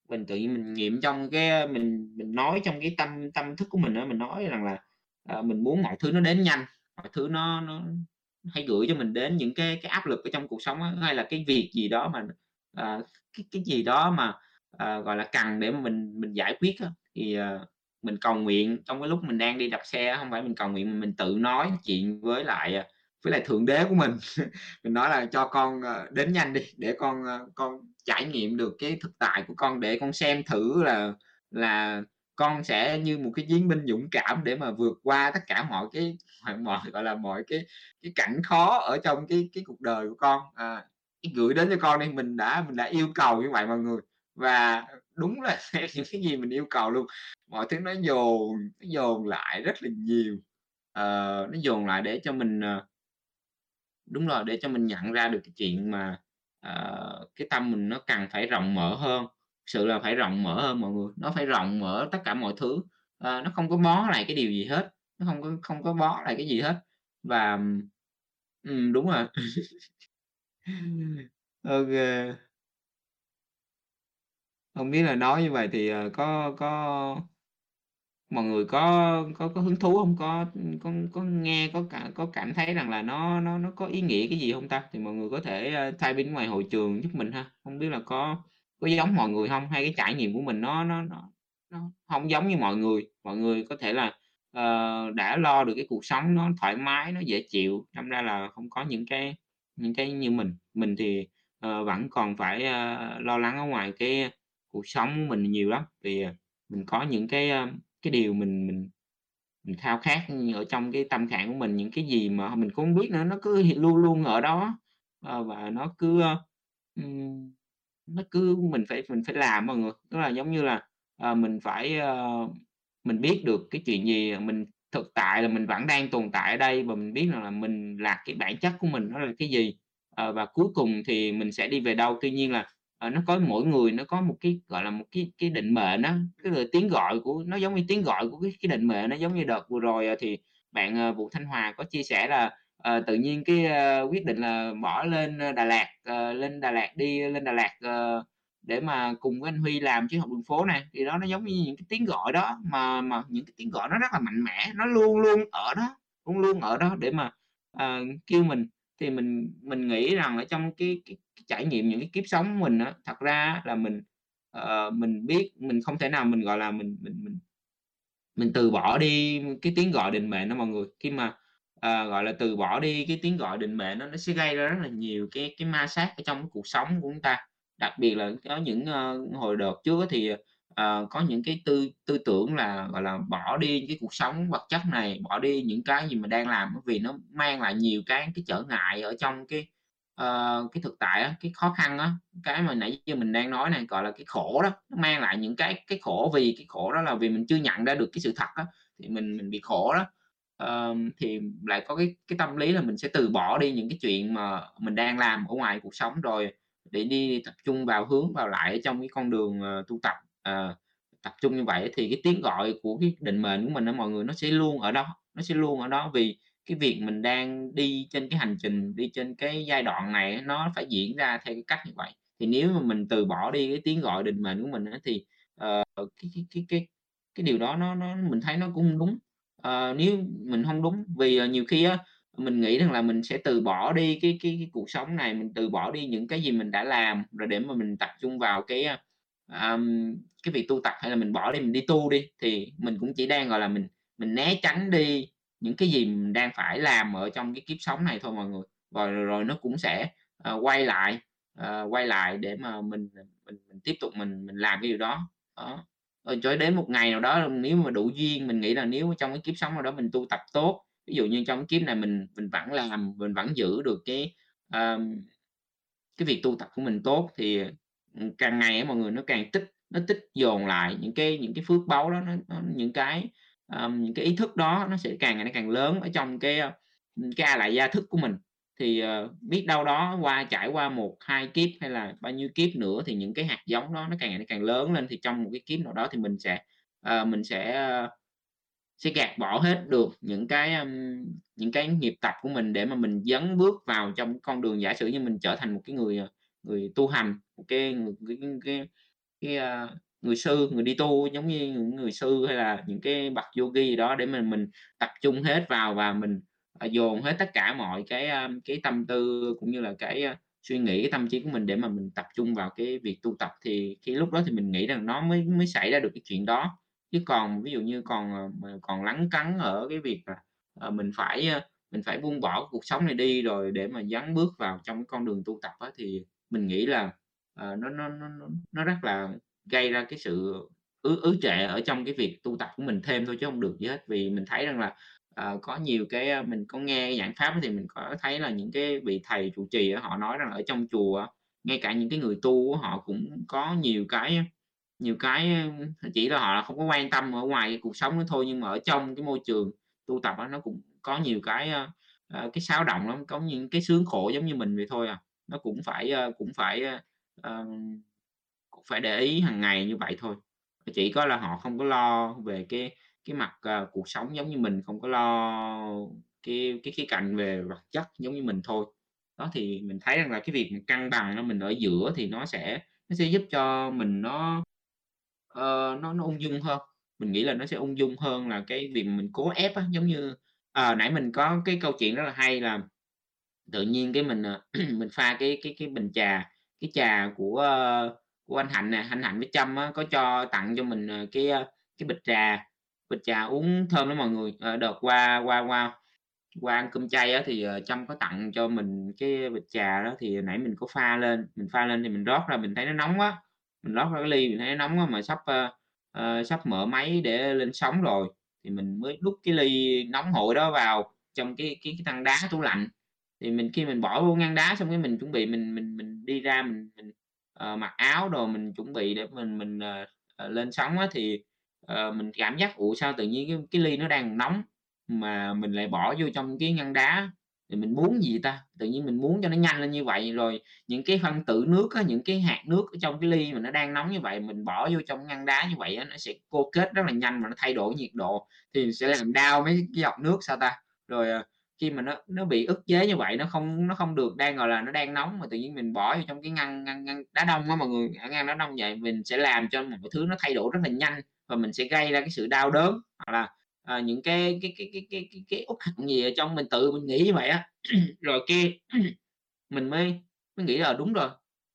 Speaker 1: mình tự nhiên mình nghiệm trong cái, mình mình nói trong cái tâm tâm thức của mình á, mình nói rằng là, à, mình muốn mọi thứ nó đến nhanh, mọi thứ nó nó hay gửi cho mình đến những cái cái áp lực ở trong cuộc sống đó, hay là cái việc gì đó mà, à, cái cái gì đó mà, à, gọi là, cần để mà mình mình giải quyết đó. thì, à, mình cầu nguyện trong cái lúc mình đang đi đạp xe không phải mình cầu nguyện mà mình tự nói chuyện với lại, với lại Thượng Đế của mình. Mình nói là "Cho con, đến nhanh đi, để con, con trải nghiệm được cái thực tại của con, để con xem thử là là con sẽ như một cái chiến binh dũng cảm để mà vượt qua tất cả mọi cái mọi mọi, gọi là, mọi cái cái cảnh khó ở trong cái cái cuộc đời của con, à, gửi đến cho con đi." Mình đã mình đã yêu cầu như vậy mọi người, và đúng là những cái gì mình yêu cầu luôn, mọi thứ nó dồn nó dồn lại rất là nhiều, ờ, nó dồn lại để cho mình, ờ, Đúng rồi, để cho mình nhận ra được cái chuyện mà, ờ, cái tâm mình nó cần phải rộng mở hơn, sự là phải rộng mở hơn mọi người, nó phải rộng mở tất cả mọi thứ, à, nó không có bó lại cái điều gì hết, nó không có không có bó lại cái gì hết. Và ừ, đúng rồi. Ok, không biết là nói như vậy thì, ờ, có có mọi người có có có hứng thú không, Có, có có nghe có cả có cảm thấy rằng là nó nó nó có ý nghĩa cái gì không ta? Thì mọi người có thể, ờ, thay bên ngoài hội trường giúp mình ha. không biết là có có giống mọi người không Hay cái trải nghiệm của mình nó nó nó nó không giống như mọi người? Mọi người có thể là, uh, đã lo được cái cuộc sống nó thoải mái, nó dễ chịu, đâm ra là không có những cái những cái như mình. Mình thì, uh, vẫn còn phải, uh, lo lắng ở ngoài cái cuộc sống của mình nhiều lắm, vì, mình có những cái, uh, cái điều mình mình mình khao khát, ở trong cái tâm trạng của mình, những cái gì mà mình cũng không biết nữa, nó cứ luôn luôn ở đó, uh, và nó cứ, uh, nó cứ mình phải mình phải làm mọi người. Tức là giống như là, à, mình phải, à, mình biết được cái chuyện gì, mình thực tại là mình vẫn đang tồn tại ở đây và mình biết rằng là mình là cái bản chất của mình nó là cái gì, à, và cuối cùng thì mình sẽ đi về đâu. Tuy nhiên là, à, nó có mỗi người nó có một cái, gọi là, một cái cái định mệnh đó cái là tiếng gọi của nó giống như tiếng gọi của cái cái định mệnh, nó giống như đợt vừa rồi, thì bạn, Vũ Thanh Hòa có chia sẻ là, ờ, tự nhiên cái, ơ, quyết định là bỏ lên, ờ, Đà Lạt, ờ, lên Đà Lạt đi lên Đà Lạt, ờ, để mà cùng với anh Huy làm chiếc học đường phố này, thì đó nó giống như những cái tiếng gọi đó, mà mà những cái tiếng gọi nó rất là mạnh mẽ, nó luôn luôn ở đó, luôn luôn ở đó để mà, ờ, kêu mình. Thì mình mình nghĩ rằng ở trong cái cái cái trải nghiệm những cái kiếp sống của mình đó thật ra là mình, uh, mình biết mình không thể nào mình, gọi là, mình mình mình mình từ bỏ đi cái tiếng gọi định mệnh đó mọi người. Khi mà à, gọi là, từ bỏ đi cái tiếng gọi định mệnh nó nó sẽ gây ra rất là nhiều cái cái ma sát ở trong cái cuộc sống của chúng ta. Đặc biệt là có những, uh, hồi đợt trước thì, uh, có những cái tư tư tưởng là, gọi là, bỏ đi cái cuộc sống vật chất này, bỏ đi những cái gì mà đang làm vì nó mang lại nhiều cái cái trở ngại ở trong cái, uh, cái thực tại đó, cái khó khăn á, cái mà nãy giờ mình đang nói này, gọi là, cái khổ đó, nó mang lại những cái cái khổ vì cái khổ đó là vì mình chưa nhận ra được cái sự thật á, thì mình mình bị khổ đó. Thì lại có cái cái tâm lý là mình sẽ từ bỏ đi những cái chuyện mà mình đang làm ở ngoài cuộc sống rồi để đi tập trung vào hướng vào lại trong cái con đường, uh, tu tập. uh, tập trung như vậy thì cái tiếng gọi của cái định mệnh của mình đó mọi người, nó sẽ luôn ở đó, nó sẽ luôn ở đó vì cái việc mình đang đi trên cái hành trình, đi trên cái giai đoạn này nó phải diễn ra theo cái cách như vậy. Thì nếu mà mình từ bỏ đi cái tiếng gọi định mệnh của mình thì, uh, cái cái cái cái cái điều đó nó nó mình thấy nó cũng đúng à, nếu mình không đúng vì, ờ, nhiều khi á, mình nghĩ rằng là mình sẽ từ bỏ đi cái cái cái cuộc sống này, mình từ bỏ đi những cái gì mình đã làm, rồi để mà mình tập trung vào cái, um, cái việc tu tập hay là mình bỏ đi mình đi tu đi, thì mình cũng chỉ đang, gọi là, mình mình né tránh đi những cái gì mình đang phải làm ở trong cái kiếp sống này thôi mọi người. Rồi rồi rồi nó cũng sẽ, uh, quay lại, uh, quay lại để mà mình, mình mình tiếp tục mình mình làm cái điều đó. Đó, rồi cho đến một ngày nào đó nếu mà đủ duyên, mình nghĩ là nếu trong cái kiếp sống nào đó mình tu tập tốt, ví dụ như trong cái kiếp này mình mình vẫn làm, mình vẫn giữ được cái, um, cái việc tu tập của mình tốt thì, ừ, càng ngày mọi người nó càng tích nó tích dồn lại những cái những cái phước báu đó, nó nó những cái, um, những cái ý thức đó nó sẽ càng ngày nó càng lớn ở trong cái, cái A Lại Gia thức của mình. Thì, uh, biết đâu đó qua trải qua 1, 2 kiếp hay là bao nhiêu kiếp nữa thì những cái hạt giống đó nó càng ngày nó càng lớn lên, thì trong một cái kiếp nào đó thì mình sẽ, uh, mình sẽ, uh, sẽ gạt bỏ hết được những cái, um, những cái nghiệp tập của mình để mà mình dấn bước vào trong con đường giả sử như mình trở thành một cái người, người tu hành, một cái người cái cái cái cái, người sư, người đi tu giống như những người sư hay là những cái bậc yogi gì đó để mà mình tập trung hết vào và mình, Ờ, dồn hết tất cả mọi cái, cái tâm tư cũng như là cái, suy nghĩ, cái tâm trí của mình để mà mình tập trung vào cái việc tu tập, thì khi lúc đó thì mình nghĩ rằng nó mới mới xảy ra được cái chuyện đó. Chứ còn ví dụ như còn, ờ, còn lắng cắn ở cái việc là, ờ, mình phải, mình phải buông bỏ cuộc sống này đi rồi để mà dấn bước vào trong cái con đường tu tập đó, thì mình nghĩ là, nó nó nó nó rất là gây ra cái sự ứ ứ trệ ở trong cái việc tu tập của mình thêm thôi chứ không được gì hết. Vì mình thấy rằng là, uh, có nhiều cái, mình có nghe giảng pháp thì mình có thấy là những cái vị thầy trụ trì họ nói rằng ở trong chùa ngay cả những cái người tu họ cũng có nhiều cái nhiều cái, chỉ là họ không có quan tâm ở ngoài cái cuộc sống đó thôi, nhưng mà ở trong cái môi trường tu tập đó, nó cũng có nhiều cái, uh, cái xáo động lắm, có những cái sướng khổ giống như mình vậy thôi à. Nó cũng phải, uh, cũng phải, uh, cũng phải để ý hàng ngày như vậy thôi. Chỉ có là họ không có lo về cái cái mặt, uh, cuộc sống giống như mình, không có lo cái cái khía cạnh về vật chất giống như mình thôi. Đó, thì mình thấy rằng là cái việc cân bằng nó mình ở giữa thì nó sẽ nó sẽ giúp cho mình nó, uh, nó nó ung dung hơn. Mình nghĩ là nó sẽ ung dung hơn là cái việc mình cố ép á, giống như, à nãy mình có cái câu chuyện rất là hay là tự nhiên cái mình, mình pha cái cái cái bình trà, cái trà của, của anh Hạnh nè, anh Hạnh với Trâm á có cho tặng cho mình, cái, cái bịch trà, bịch trà uống thơm lắm mọi người. à, đợt qua qua qua qua ăn cơm chay á thì, ờ, Trâm có tặng cho mình cái bịch trà đó, thì nãy mình có pha lên, mình pha lên thì mình rót ra mình thấy nó nóng quá, mình rót ra cái ly mình thấy nó nóng quá mà sắp, uh, uh, sắp mở máy để lên sóng rồi, thì mình mới đút cái ly nóng hổi đó vào trong cái cái cái thang đá tủ lạnh. Thì mình khi mình bỏ vô ngăn đá xong cái mình chuẩn bị mình mình mình đi ra mình mình, uh, mặc áo đồ mình chuẩn bị để mình mình, uh, lên sóng á, thì, Ờ, mình cảm giác, ủa, sao tự nhiên cái cái ly nó đang nóng mà mình lại bỏ vô trong cái ngăn đá, thì mình muốn gì ta? Tự nhiên mình muốn cho nó nhanh lên như vậy, rồi những cái phân tử nước á, những cái hạt nước ở trong cái ly mà nó đang nóng như vậy, mình bỏ vô trong ngăn đá như vậy á, nó sẽ cô kết rất là nhanh mà nó thay đổi nhiệt độ, thì sẽ làm đau mấy cái giọt nước sao ta? Rồi, ờ, khi mà nó nó bị ức chế như vậy, nó không nó không được đang, gọi là, nó đang nóng mà tự nhiên mình bỏ vô trong cái ngăn ngăn ngăn đá đông á mọi người, ngăn đá đông vậy mình sẽ làm cho một thứ nó thay đổi rất là nhanh và mình sẽ gây ra cái sự đau đớn, hoặc là, à, những cái cái cái cái cái cái cái út hận gì ở trong mình tự mình nghĩ như vậy á. Rồi kia mình mới mới nghĩ là đúng rồi,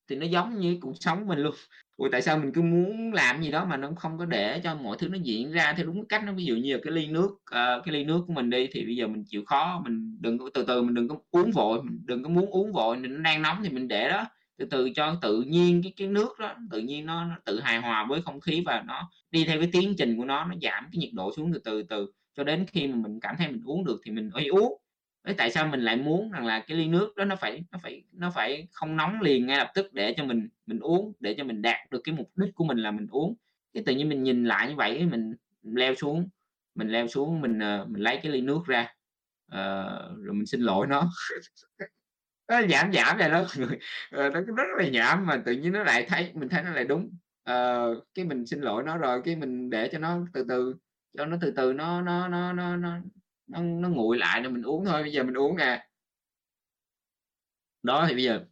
Speaker 1: thì nó giống như cuộc sống mình luôn. Ủa, tại sao mình cứ muốn làm gì đó mà nó không có để cho mọi thứ nó diễn ra theo đúng cách nó ví dụ như là cái ly nước, uh, cái ly nước của mình đi, thì bây giờ mình chịu khó mình đừng có từ từ, mình đừng có uống vội, mình đừng có muốn uống vội, mình nó đang nóng thì mình để đó, từ từ cho tự nhiên cái cái nước đó, tự nhiên nó nó tự hài hòa với không khí và nó đi theo cái tiến trình của nó, nó giảm cái nhiệt độ xuống từ từ từ, cho đến khi mà mình cảm thấy mình uống được thì mình mới uống. Thế tại sao mình lại muốn rằng là cái ly nước đó nó phải nó phải nó phải không nóng liền ngay lập tức để cho mình mình uống, để cho mình đạt được cái mục đích của mình là mình uống. Cái tự nhiên mình nhìn lại như vậy, mình leo xuống, mình leo xuống mình, ờ, mình lấy cái ly nước ra, uh, rồi mình xin lỗi nó. Nó giảm giảm vậy đó người, ờ, nó rất là giảm mà tự nhiên nó lại thấy mình thấy nó lại đúng. Ờ, cái mình xin lỗi nó rồi cái mình để cho nó từ từ, cho nó từ từ nó nó nó nó nó nó nó nguội lại rồi mình uống thôi, bây giờ mình uống nè. Đó, thì bây giờ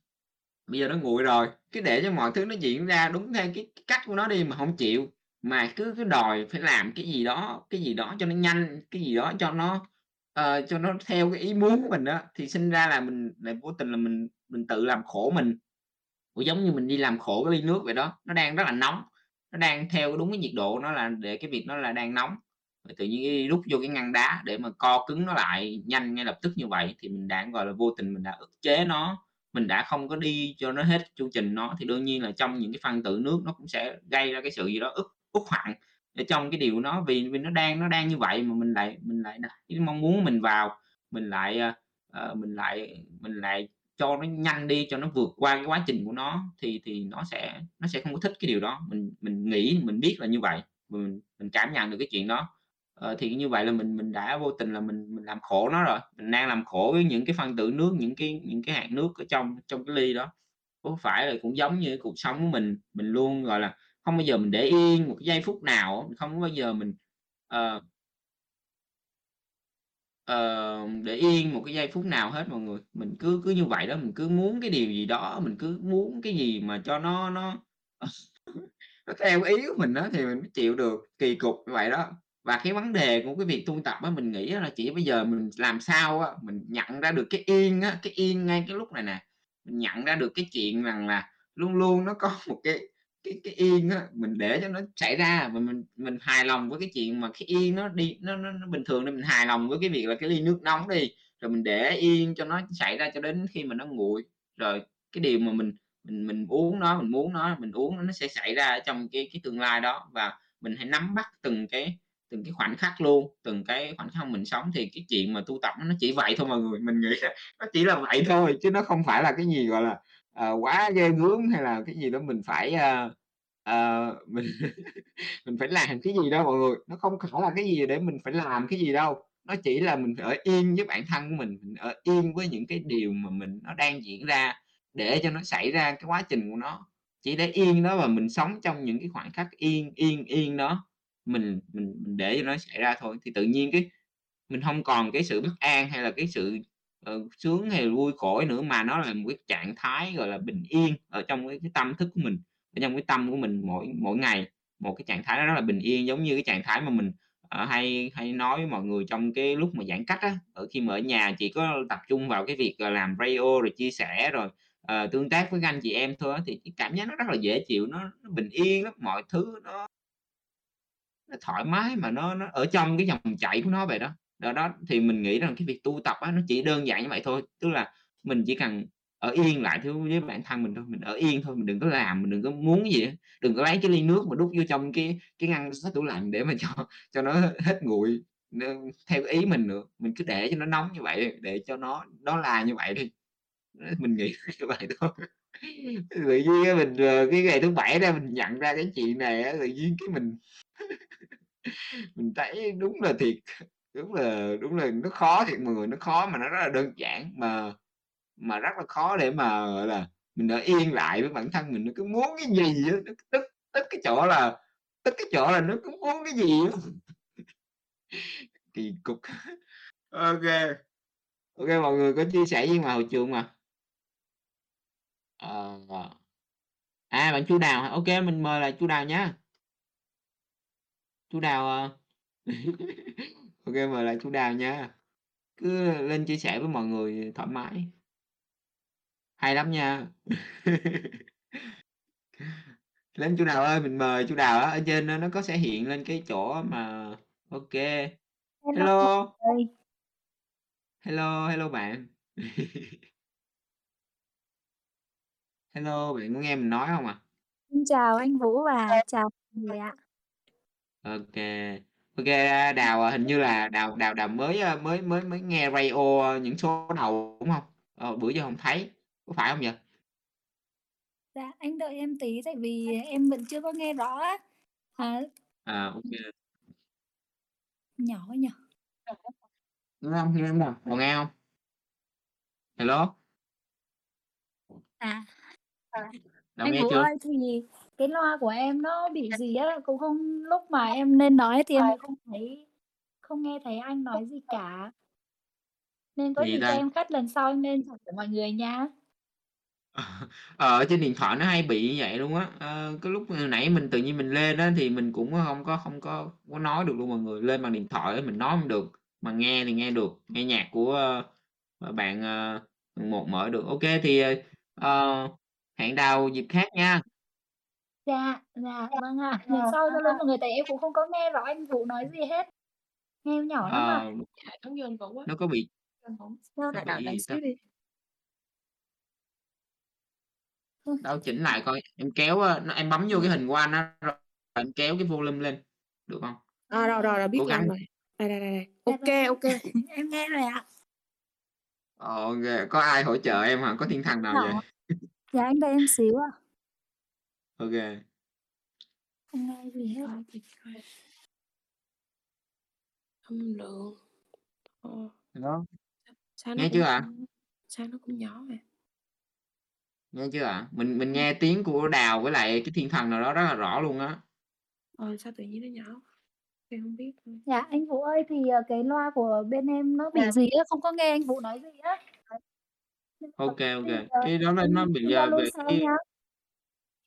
Speaker 1: bây giờ nó nguội rồi, cứ để cho mọi thứ nó diễn ra đúng theo cái cái cách của nó đi mà không chịu, mà cứ cứ đòi phải làm cái gì đó cái gì đó cho nó nhanh, cái gì đó cho nó, ờ, cho nó theo cái ý muốn của mình đó thì sinh ra là mình lại vô tình là mình mình tự làm khổ mình. Cũng giống như mình đi làm khổ cái ly nước vậy đó, nó đang rất là nóng, nó đang theo đúng cái nhiệt độ nó là để cái việc nó là đang nóng, và tự nhiên rút vô cái ngăn đá để mà co cứng nó lại nhanh ngay lập tức như vậy thì mình đã, gọi là, vô tình mình đã ức chế nó, mình đã không có đi cho nó hết chu trình nó, thì đương nhiên là trong những cái phân tử nước nó cũng sẽ gây ra cái sự gì đó ức ức hoạn ở trong cái điều nó vì vì nó đang nó đang như vậy mà mình lại mình lại cái mong muốn mình vào, mình lại, uh, mình lại mình lại cho nó nhanh đi, cho nó vượt qua cái quá trình của nó thì thì nó sẽ nó sẽ không có thích cái điều đó. Mình mình nghĩ, mình biết là như vậy, mình mình cảm nhận được cái chuyện đó. Ờ, thì như vậy là mình mình đã vô tình là mình mình làm khổ nó rồi, mình đang làm khổ với những cái phân tử nước, những cái những cái hạt nước ở trong trong cái ly đó. Có phải là cũng giống như cuộc sống của mình, mình luôn, gọi là, không bao giờ mình để yên một cái giây phút nào không bao giờ mình, uh, uh, để yên một cái giây phút nào hết mọi người. Mình cứ cứ như vậy đó, mình cứ muốn cái điều gì đó, mình cứ muốn cái gì mà cho nó nó, nó theo ý của mình đó thì mình mới chịu được, kỳ cục như vậy đó. Và cái vấn đề của cái việc tu tập á, mình nghĩ là chỉ bây giờ mình làm sao á, mình nhận ra được cái yên á, cái yên ngay cái lúc này nè, mình nhận ra được cái chuyện rằng là luôn luôn nó có một cái cái cái yên á, mình để cho nó xảy ra và mình mình hài lòng với cái chuyện mà cái yên nó đi nó nó nó bình thường thì mình hài lòng với cái việc là cái ly nước nóng đi, rồi mình để yên cho nó xảy ra cho đến khi mà nó nguội. Rồi cái điều mà mình mình mình uống nó, mình muốn nó, mình uống nó nó sẽ xảy ra trong cái cái tương lai đó và mình hãy nắm bắt từng cái từng cái khoảnh khắc luôn, từng cái khoảnh khắc mình sống thì cái chuyện mà tu tập nó chỉ vậy thôi mọi người. Mình nghĩ là nó chỉ là vậy thôi chứ nó không phải là cái gì, gọi là, ờ, quá ghê gớm hay là cái gì đó mình phải, ơ, ờ, ờ mình mình phải làm cái gì đó mọi người, nó không phải là cái gì để mình phải làm cái gì đâu, nó chỉ là mình phải ở yên với bản thân của mình, mình ở yên với những cái điều mà mình nó đang diễn ra để cho nó xảy ra cái quá trình của nó. Chỉ để yên đó và mình sống trong những cái khoảnh khắc yên, yên, yên đó, mình mình mình để cho nó xảy ra thôi, thì tự nhiên cái mình hông còn cái sự bất an hay là cái sự, Ờ, sướng hay vui khổ nữa, mà nó là một cái trạng thái, gọi là, bình yên ở trong cái cái tâm thức của mình, ở trong cái tâm của mình mỗi mỗi ngày, một cái trạng thái đó rất là bình yên, giống như cái trạng thái mà mình, uh, hay hay nói với mọi người trong cái lúc mà giãn cách á, ở khi mà ở nhà chỉ có tập trung vào cái việc, ờ, làm radio rồi chia sẻ rồi, uh, tương tác với các anh chị em thôi thì cái cảm giác nó rất là dễ chịu, nó nó bình yên lắm, mọi thứ nó nó thoải mái mà nó nó ở trong cái dòng chảy của nó vậy đó đó đó thì mình nghĩ rằng cái việc tu tập á, nó chỉ đơn giản như vậy thôi, tức là mình chỉ cần ở yên lại thứ với bản thân mình thôi, mình ở yên thôi, mình đừng có làm, mình đừng có muốn gì đừng có lấy cái ly nước mà đút vô trong cái cái ngăn sách tủ lạnh để mà cho cho nó hết nguội theo ý mình nữa, mình cứ để cho nó nóng như vậy, để cho nó nó là như vậy đi. Mình nghĩ như vậy thôi. Tự nhiên mình, ờ, cái ngày thứ Bảy ra mình nhận ra cái chuyện này tự nhiên cái mình mình thấy đúng là thiệt, đúng là đúng là nó khó thiệt mọi người, nó khó mà nó rất là đơn giản, mà mà rất là khó để mà, gọi là, mình ở yên lại với bản thân mình, nó cứ muốn cái gì á, nó tức tức cái chỗ là tức cái chỗ là nó cứ muốn cái gì á. Kỳ cục. Ô kê, mọi người có chia sẻ gì mà hồi trường mà. Ờ. À, bạn Chu Đào kê, mình mời lại Chu Đào nhá. Chu Đào, ờ kê, mời lại Chu Đào nha. Cứ lên chia sẻ với mọi người thoải mái. Hay lắm nha. Lên chú Đào ơi, mình mời chú Đào á, ở trên nó có sẽ hiện lên cái chỗ mà OK.
Speaker 2: Hello
Speaker 1: Hello. Hello, bạn. Hello, bạn có nghe mình nói hông à?
Speaker 2: Xin chào anh Vũ và chào mọi người ạ.
Speaker 1: OK. OK, Đào, à, hình như là Đào Đào Đào mới, a, mới mới mới nghe radio những số đầu, đúng hông? Ờ, bữa giờ hông thấy, có phải hông vậy?
Speaker 2: Dạ, anh đợi em tí tại vì em vẫn chưa có nghe rõ á. Hả?
Speaker 1: À, OK.
Speaker 2: Nhỏ nhỉ?
Speaker 1: Nghe hông? Nghe hông nào? Còn nghe hông? Hello?
Speaker 2: À.
Speaker 1: Đào
Speaker 2: Anh
Speaker 1: nghe
Speaker 2: Vũ
Speaker 1: chưa?
Speaker 2: ơi, thì cái loa của em nó bị gì á, cũng không lúc mà em lên nói thì em không thấy không nghe thấy anh nói gì cả. Nên có gì cho em khách lần sau em lên của mọi người nha.
Speaker 1: Ờ, ở trên điện thoại nó hay bị như vậy luôn á. Ơ, cái lúc hồi nãy mình tự nhiên mình lên á thì mình cũng hông có không có có nói được luôn mọi người, lên bằng điện thoại á mình nói hông được, mà nghe thì nghe được, nghe nhạc của, ờ, bạn, ờ, một mở được. OK, thì, ờ, ờ, hẹn Đào dịp khác nha.
Speaker 2: Dạ, dạ, vâng ạ. Lần sau giao lưu mọi người tại em cũng không có nghe rõ anh Vũ nói gì hết. Nghe em nhỏ lắm à.
Speaker 1: Ờ. Nó có bị
Speaker 2: Vâng.
Speaker 1: nó bị ta?
Speaker 2: đi. Ừm.
Speaker 1: Đâu, chỉnh lại coi, em kéo, ơ, nó em bấm vô cái hình của anh á, rồi em kéo cái volume lên, được hông?
Speaker 3: À, rồi, rồi, rồi, biết
Speaker 1: Cố
Speaker 3: làm
Speaker 1: gắng.
Speaker 3: rồi. Đây, đây, đây, đây.
Speaker 2: Dạ
Speaker 3: OK,
Speaker 2: vâng.
Speaker 3: OK.
Speaker 2: Em nghe rồi ạ.
Speaker 1: Ờ, OK, có ai hỗ trợ em hả? Có thiên thần nào vậy?
Speaker 2: Nhỏ. Dạ, anh đợi em xíu ạ.
Speaker 1: OK.
Speaker 2: Không nghe gì hết.
Speaker 3: Âm lượng. Ờ.
Speaker 1: Hello?
Speaker 3: Sao nó
Speaker 1: Nghe
Speaker 3: cũng
Speaker 1: chưa ạ?
Speaker 3: sao nó cũng nhỏ vậy?
Speaker 1: Nghe chưa ạ? Mình mình nghe tiếng của Đào với lại cái thiên thần nào đó rất là rõ luôn á.
Speaker 3: Ờ, sao tự nhiên nó nhỏ? Em hông biết nữa.
Speaker 2: Dạ, anh Vũ ơi, thì, ờ, cái loa của bên em nó bị gì á, không có nghe anh Vũ nói gì á.
Speaker 1: OK, OK,
Speaker 2: Thì, ờ,
Speaker 1: cái đó nó
Speaker 2: em
Speaker 1: nó bị,
Speaker 2: em
Speaker 1: ờ, về
Speaker 2: sau
Speaker 1: cái.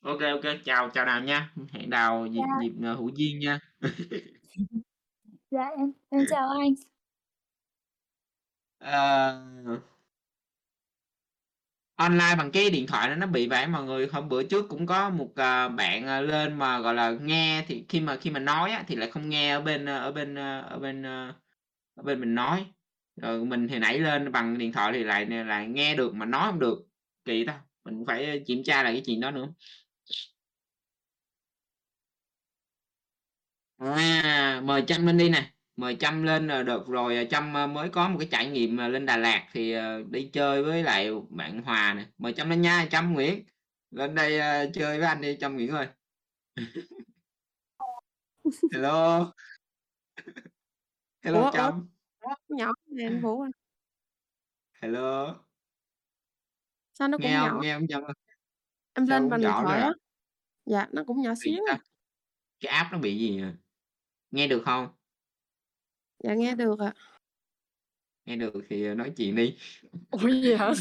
Speaker 1: OK, OK, chào chào Đào nha, hẹn Đào dịp
Speaker 2: Dạ.
Speaker 1: dịp, ờ, hữu duyên nha.
Speaker 2: Dạ, em em chào anh.
Speaker 1: Ờ. Online bằng cái điện thoại nó nó bị vậy mọi người. Hôm bữa trước cũng có một, à, bạn, à, lên mà, gọi là, nghe thì khi mà khi mà nói á thì lại không nghe ở bên, ơ, ở bên, ơ, ở bên, ơ, ở bên mình nói. Rồi mình thì nãy lên bằng điện thoại thì lại lại nghe được mà nói hông được, kỳ ta? Mình cũng phải kiểm tra lại cái chuyện đó nữa. À, mời Trâm lên đi nè, mời Trâm lên, ờ, đợt rồi, à, Trâm, ơ, mới có một cái trải nghiệm, ờ, lên Đà Lạt thì, đi chơi với lại bạn Hòa nè, mời Trâm lên nha, Trâm Nguyễn, lên đây, chơi với anh đi Trâm Nguyễn ơi. Hello. Hello
Speaker 3: Ủa. Nhỏ nè anh Vũ.
Speaker 1: Hello.
Speaker 3: Sao nó
Speaker 1: Nghe
Speaker 3: cũng
Speaker 1: hông?
Speaker 3: nhỏ?
Speaker 1: Nghe hông Trâm ơi?
Speaker 3: Em
Speaker 1: Sao
Speaker 3: lên
Speaker 1: cũng
Speaker 3: bằng điện
Speaker 1: rồi
Speaker 3: thoại á.
Speaker 1: à?
Speaker 3: Dạ, nó cũng nhỏ xíu à.
Speaker 1: Cái app nó bị gì à? Nghe được hông?
Speaker 3: Dạ, nghe được ạ.
Speaker 1: Nghe được thì, ờ, nói chuyện đi.
Speaker 3: Ủa, vậy hả?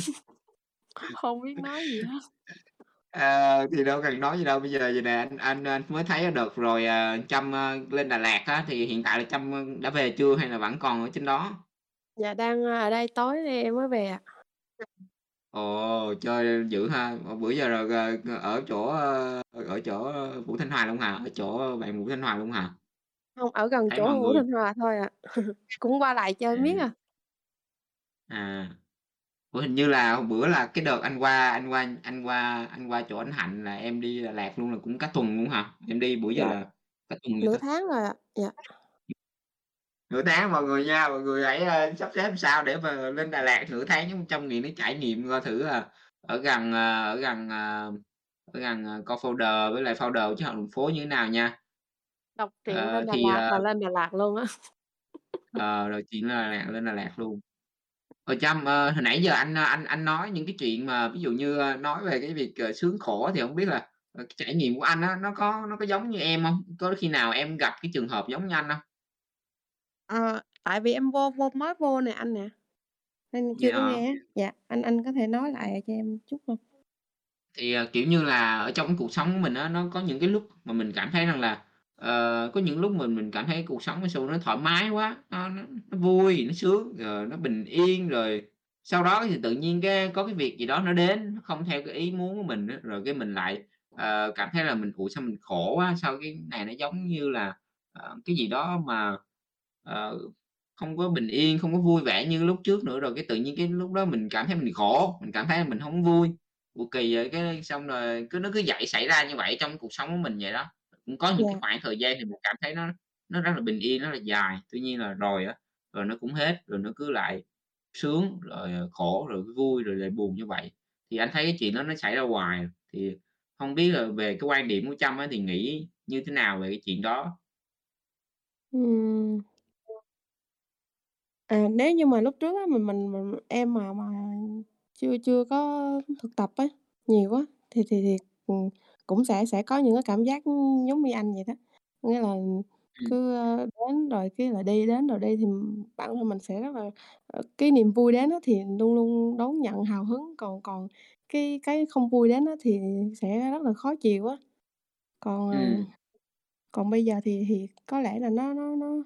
Speaker 3: Hông biết nói gì hết.
Speaker 1: Ờ, thì đâu cần nói gì đâu, bây giờ vầy nè, anh anh anh mới thấy đợt rồi, à, Trâm, ơ, lên Đà Lạt á, thì hiện tại là Trâm, ơ, đã về chưa hay là vẫn còn ở trên đó?
Speaker 3: Dạ, đang, ở đây, tối nay em mới về ạ.
Speaker 1: Ồ, chơi dữ ha. Ờ, bữa giờ ờ, ở chỗ, ở chỗ Vũ Thanh Hoài luôn hả? Ở chỗ bạn Vũ Thanh Hoài luôn hả?
Speaker 3: Hông, ở gần
Speaker 1: mọi
Speaker 3: chỗ Vũ
Speaker 1: người
Speaker 3: Thanh Hòa thôi à. Cũng qua lại chơi miết
Speaker 1: À.
Speaker 3: à.
Speaker 1: À. Ủa, hình như là hôm bữa là cái đợt anh qua anh qua anh qua anh qua chỗ anh Hạnh là em đi Đà Lạt luôn là cũng cả tuần luôn hả? Em đi bữa giờ
Speaker 3: Dạ.
Speaker 1: là cả tuần vậy
Speaker 3: Nửa
Speaker 1: ta?
Speaker 3: tháng rồi ạ. Dạ.
Speaker 1: Nửa tháng mọi người nha, mọi người hãy, ơ, sắp xếp làm sao để mà lên Đà Lạt nửa tháng giống Trâm Nguyễn để trải nghiệm coi thử là ở gần, ờ, ở gần, ờ, ở gần, ờ, co-founder với lại founder chứ hông đường phố như thế nào nha.
Speaker 3: Đọc truyện
Speaker 1: Ờ,
Speaker 3: lên Đà
Speaker 1: thì,
Speaker 3: Lạt
Speaker 1: ờ
Speaker 3: là lên Đà Lạt luôn á.
Speaker 1: Ờ, rồi chuyển lên Đà Lạt lên Đà Lạt luôn. Ờ, Trâm, ơ, hồi nãy giờ anh, a, anh anh nói những cái chuyện mà ví dụ như, ơ, nói về cái việc, ờ, sướng khổ thì hổng biết là, ờ, cái trải nghiệm của anh á, nó có nó có giống như em hông? Có khi nào em gặp cái trường hợp giống như anh hông?
Speaker 3: Ờ, tại vì em vô vô mới vô nè anh nè, nên
Speaker 1: Vậy
Speaker 3: chưa có
Speaker 1: hả?
Speaker 3: nghe á. Dạ, anh anh có thể nói lại cho em chút hông?
Speaker 1: Thì, ờ, kiểu như là, ở trong cái cuộc sống của mình á, nó có những cái lúc mà mình cảm thấy rằng là, uh, có những lúc mình mình cảm thấy cuộc sống nó sao nó thoải mái quá, nó nó nó vui, nó sướng, rồi nó bình yên, rồi sau đó thì tự nhiên cái có cái việc gì đó nó đến, nó không theo cái ý muốn của mình rồi cái mình lại uh, cảm thấy là mình "Ủa, sao mình khổ quá, sao cái này nó giống như là, uh, cái gì đó mà, uh, không có bình yên, không có vui vẻ như lúc trước nữa." Rồi cái tự nhiên cái lúc đó mình cảm thấy mình khổ, mình cảm thấy là mình không vui, cực kỳ vậy, cái xong rồi cứ nó cứ vậy xảy ra như vậy trong cuộc sống của mình vậy đó. Cũng có những cái
Speaker 3: Yeah.
Speaker 1: khoảng thời gian thì mình cảm thấy nó nó rất là bình yên, rất là dài, tuy nhiên là rồi á, rồi nó cũng hết, rồi nó cứ lại sướng, rồi, ờ, khổ, rồi vui, rồi lại buồn như vậy. Thì anh thấy cái chuyện đó nó xảy ra hoài thì hông biết là về cái quan điểm của Trâm á thì nghĩ như thế nào về cái chuyện đó?
Speaker 3: Ừm. À, nếu như mà lúc trước á, mình mình mình em mà mà chưa chưa có thực tập á, nhiều á, thì thì thì, cũng sẽ sẽ có những cái cảm giác, giống như anh vậy đó. Nghĩa là
Speaker 1: Ừm.
Speaker 3: cứ, ơ, đến rồi cái là đi, đến rồi đi thì, bản thân mình sẽ rất là ờ, cái niềm vui đến á thì luôn luôn đón nhận hào hứng, còn còn cái cái không vui đến á thì sẽ rất là khó chịu á. Còn, ờ,
Speaker 1: Ừm.
Speaker 3: còn bây giờ thì thì có lẽ là nó nó nó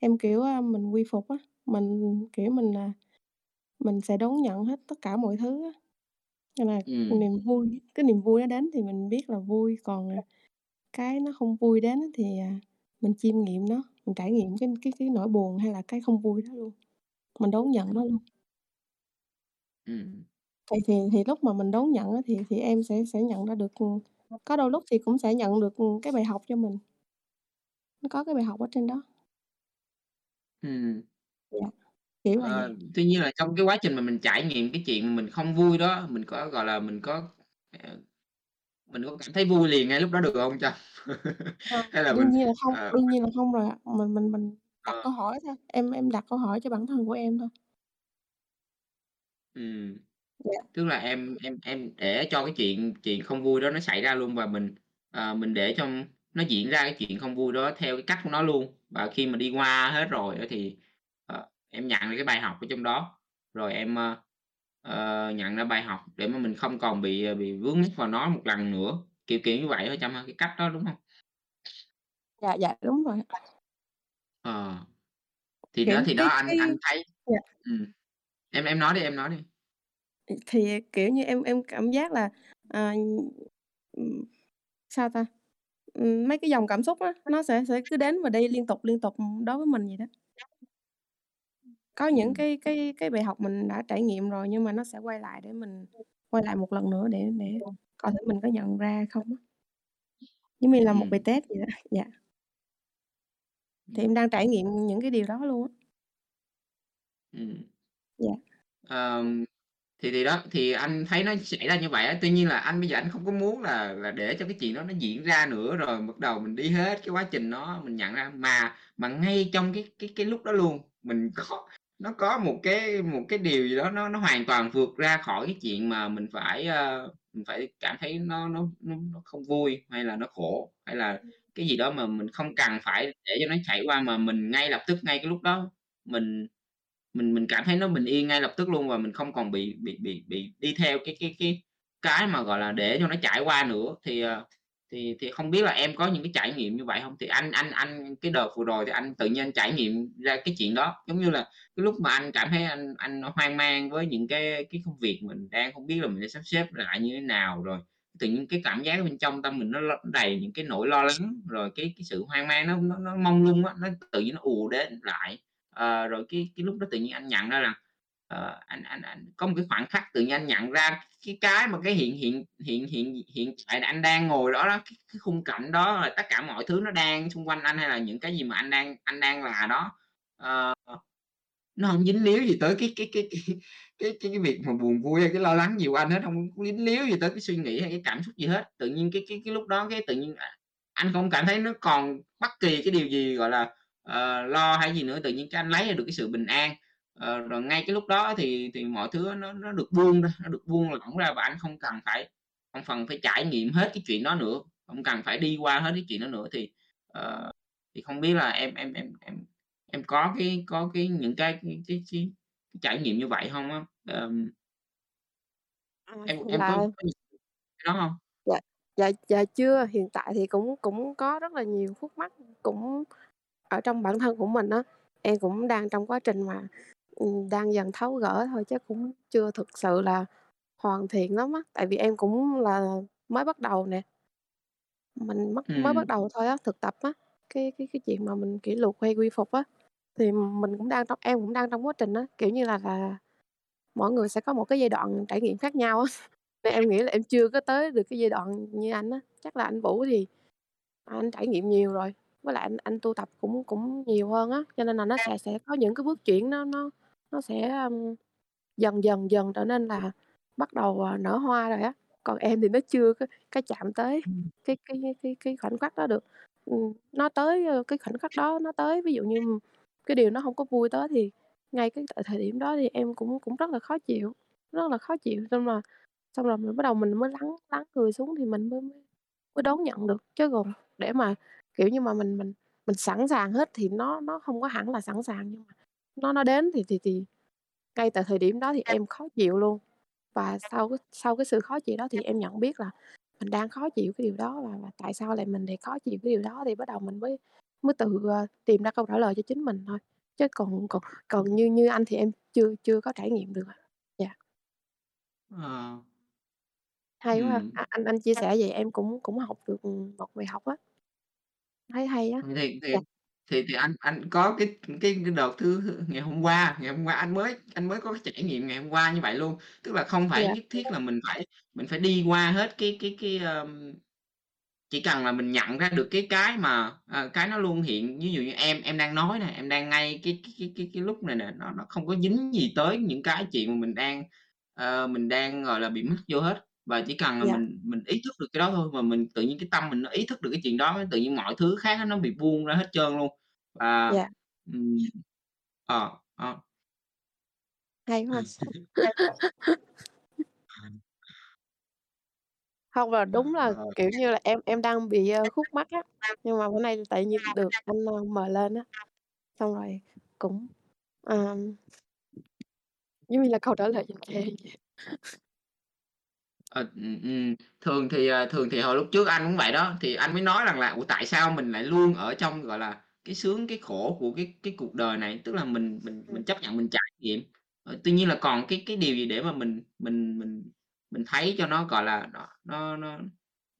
Speaker 3: em, kiểu, a, mình quy phục á, mình, kiểu, mình, à, mình sẽ đón nhận hết tất cả mọi thứ á. Nên là
Speaker 1: Ừm.
Speaker 3: niềm vui cái niềm vui nó đến thì mình biết là vui, còn, à, cái nó không vui đến á thì, à, mình chiêm nghiệm nó, mình trải nghiệm cái cái cái nỗi buồn hay là cái không vui đó luôn, mình đón nhận nó luôn.
Speaker 1: Ừm.
Speaker 3: Thì thì thì lúc mà mình đón nhận á thì thì em sẽ sẽ nhận ra được, ừm có đôi lúc thì cũng sẽ nhận được, ừm, cái bài học cho mình. Nó có cái bài học ở trên đó.
Speaker 1: Ừm.
Speaker 3: Dạ, kiểu là
Speaker 1: Ờ,
Speaker 3: vậy.
Speaker 1: tuy nhiên là trong cái quá trình mà mình trải nghiệm cái chuyện mà mình không vui đó, mình có, gọi là, mình có, ờ, mình có cảm thấy vui liền ngay lúc đó được hông Trâm?
Speaker 3: Hông,
Speaker 1: Hay là mình,
Speaker 3: đương nhiên là không,
Speaker 1: ờ
Speaker 3: đương nhiên là không rồi ạ. Mình mình mình đặt
Speaker 1: Ờ.
Speaker 3: câu hỏi thôi, em em đặt câu hỏi cho bản thân của em thôi.
Speaker 1: Ừm.
Speaker 3: Dạ.
Speaker 1: Tức là em em em để cho cái chuyện chuyện không vui đó nó xảy ra luôn và mình, ờ, mình để cho nó diễn ra cái chuyện không vui đó theo cái cách của nó luôn. Và khi mà đi qua hết rồi á thì, ờ, em nhận được cái bài học ở trong đó, rồi em, ờ, nhận ra bài học để mà mình không còn bị, ờ, bị vướng mắc vào nó một lần nữa, kiểu, kiểu như vậy Trâm ha, cái cách đó đúng hông?
Speaker 3: Dạ, dạ, đúng rồi.
Speaker 1: Ờ. Thì đó
Speaker 3: Kiểu,
Speaker 1: thì đó
Speaker 3: cái
Speaker 1: anh anh thấy
Speaker 3: dạ.
Speaker 1: ừm, em em nói đi, em nói đi.
Speaker 3: Thì, kiểu như, em em cảm giác là, ừm, sao ta? Mấy cái dòng cảm xúc á, nó sẽ sẽ cứ đến và đi liên tục, liên tục, đối với mình vậy đó. Có những
Speaker 1: Ừm.
Speaker 3: cái cái cái bài học mình đã trải nghiệm rồi nhưng mà nó sẽ quay lại để mình quay lại một lần nữa để để coi thử mình có nhận ra không á. Giống như là một bài
Speaker 1: Ừm.
Speaker 3: test vậy đó, dạ. Thì
Speaker 1: Ừm.
Speaker 3: em đang trải nghiệm những cái điều đó luôn á.
Speaker 1: Ừm.
Speaker 3: Dạ.
Speaker 1: Ờm, thì thì đó, thì anh thấy nó xảy ra như vậy á, tuy nhiên là anh bây giờ anh không có muốn là là để cho cái chuyện đó nó diễn ra nữa, rồi bắt đầu mình đi hết cái quá trình đó mình nhận ra. Mà mà ngay trong cái cái cái lúc đó luôn, mình có nó có một cái một cái điều gì đó nó nó hoàn toàn vượt ra khỏi cái chuyện mà mình phải, ơ, mình phải cảm thấy nó nó nó không vui, hay là nó khổ, hay là cái gì đó mà mình không cần phải để cho nó trải qua, mà mình ngay lập tức, ngay cái lúc đó mình mình mình cảm thấy nó bình yên ngay lập tức luôn và mình không còn bị bị bị bị đi theo cái cái cái cái mà, gọi là, để cho nó trải qua nữa. Thì, ờ, thì thì không biết là em có những cái trải nghiệm như vậy không? Thì anh anh anh cái đợt vừa rồi thì anh tự nhiên trải nghiệm ra cái chuyện đó, giống như là cái lúc mà anh cảm thấy anh anh hoang mang với những cái cái công việc mình đang không biết là mình sẽ sắp xếp lại như thế nào, rồi. Tự nhiên cái cảm giác bên trong tâm mình nó đầy những cái nỗi lo lắng, rồi cái cái sự hoang mang nó nó nó mong lung á, nó tự nhiên nó ù đến lại. à, rồi cái cái lúc đó tự nhiên anh nhận ra rằng Ờ, anh anh anh có một cái khoảng khắc tự nhiên anh nhận ra cái cái mà cái hiện hiện hiện hiện hiện tại anh đang ngồi đó đó, cái cái khung cảnh đó là tất cả mọi thứ nó đang xung quanh anh, hay là những cái gì mà anh đang anh đang là đó, uh, nó không dính líu gì tới cái cái cái cái cái cái cái việc mà buồn vui hay cái lo lắng nhiều anh hết, không dính líu gì tới cái suy nghĩ hay cái cảm xúc gì hết. Tự nhiên cái cái cái lúc đó cái tự nhiên, à, anh không cảm thấy nó còn bất kỳ cái điều gì, gọi là, uh, lo hay gì nữa, tự nhiên cái anh lấy được cái sự bình an. Ờ, rồi ngay cái lúc đó thì thì mọi thứ nó nó được buông ra, nó được buông lỏng ra và anh không cần phải không phần phải trải nghiệm hết cái chuyện đó nữa, không cần phải đi qua hết cái chuyện đó nữa. Thì, ờ, thì không biết là em em em em em có cái có cái những cái cái cái cái trải nghiệm như vậy hông á?
Speaker 3: À,
Speaker 1: Em em có
Speaker 3: là
Speaker 1: có cái đó hông?
Speaker 3: Dạ, dạ, dạ chưa, hiện tại thì cũng cũng có rất là nhiều khúc mắc cũng ở trong bản thân của mình á. Em cũng đang trong quá trình mà, đang dần tháo gỡ thôi chứ cũng chưa thực sự là hoàn thiện lắm á, tại vì em cũng là mới bắt đầu nè. mình mất mới bắt đầu thôi á, thực tập á, cái cái cái chuyện mà mình kỷ luật hay quy phục á, thì mình cũng đang trong em cũng đang trong quá trình á, kiểu như là là, mỗi người sẽ có một cái giai đoạn trải nghiệm khác nhau á, nên em nghĩ là em chưa có tới được cái giai đoạn như anh á. Chắc là anh Vũ thì anh trải nghiệm nhiều rồi, với lại anh anh tu tập cũng cũng nhiều hơn á, cho nên là nó sẽ sẽ có những cái bước chuyển nó nó nó sẽ, ưm, dần dần dần trở nên là bắt đầu, ờ, nở hoa rồi á. Còn em thì nó chưa có có chạm tới cái cái cái cái khoảnh khắc đó được. Nó tới, ơ, cái khoảnh khắc đó nó tới, ví dụ như cái điều nó hông có vui tới thì ngay cái tại thời điểm đó thì em cũng cũng rất là khó chịu, rất là khó chịu, xong rồi xong rồi mình bắt đầu mình mới lắng lắng người xuống thì mình mới mới mới đón nhận được, chứ còn để mà, kiểu như mà, mình mình mình sẵn sàng hết thì nó nó không có hẳn là sẵn sàng, nhưng mà nó nó đến thì thì thì ngay tại thời điểm đó thì em khó chịu luôn. Và sau cái sau cái sự khó chịu đó thì em nhận biết là mình đang khó chịu cái điều đó và và tại sao lại mình lại khó chịu cái điều đó, thì bắt đầu mình mới mới tự, ờ, tìm ra câu trả lời cho chính mình thôi. Chứ còn còn còn như như anh thì em chưa chưa có trải nghiệm được ạ. Dạ.
Speaker 1: Ờ.
Speaker 3: Hay quá
Speaker 1: Ừm.
Speaker 3: a anh anh chia sẻ vậy em cũng cũng học được, một bài học á. Thấy hay á.
Speaker 1: Thì thì
Speaker 3: Dạ.
Speaker 1: Thì thì anh anh có cái cái cái đợt thứ ngày hôm qua ngày hôm qua anh mới anh mới có cái trải nghiệm ngày hôm qua như vậy luôn. Tức là không phải
Speaker 3: Dạ.
Speaker 1: nhất thiết là mình phải mình phải đi qua hết cái cái cái, ờm chỉ cần là mình nhận ra được cái cái mà, à, cái nó luôn hiện, ví dụ như em em đang nói nè, em đang ngay cái cái cái cái cái lúc này nè, nó nó không có dính gì tới những cái chuyện mà mình đang, ờ, mình đang, gọi là, bị mắc vô hết. Và chỉ cần là
Speaker 3: Dạ.
Speaker 1: mình mình ý thức được cái đó thôi, mà mình tự nhiên cái tâm mình nó ý thức được cái chuyện đó, tự nhiên mọi thứ khác á nó bị buông ra hết trơn luôn. Và,
Speaker 3: Dạ.
Speaker 1: ừm, ờ, ờ.
Speaker 3: Hay quá ha. Hông, và đúng là,
Speaker 1: Ờ.
Speaker 3: kiểu như là, em em đang bị, ờ, khúc mắc á, nhưng mà bữa nay tại nhiên được anh, ơ, mời lên á, xong rồi cũng, ờm giống như là câu trả lời dành cho em vậy.
Speaker 1: Ờ, ừm, ừm, thường thì, ờ, thường thì hồi lúc trước anh cũng vậy đó, thì anh mới nói rằng là "Ủa, tại sao mình lại luôn ở trong, gọi là, cái sướng cái khổ của cái cái cuộc đời này?" Tức là mình mình
Speaker 3: Ừm.
Speaker 1: mình chấp nhận mình trải nghiệm, ờ, tuy nhiên là còn cái cái điều gì để mà mình mình mình mình thấy cho nó, gọi là, nó nó nó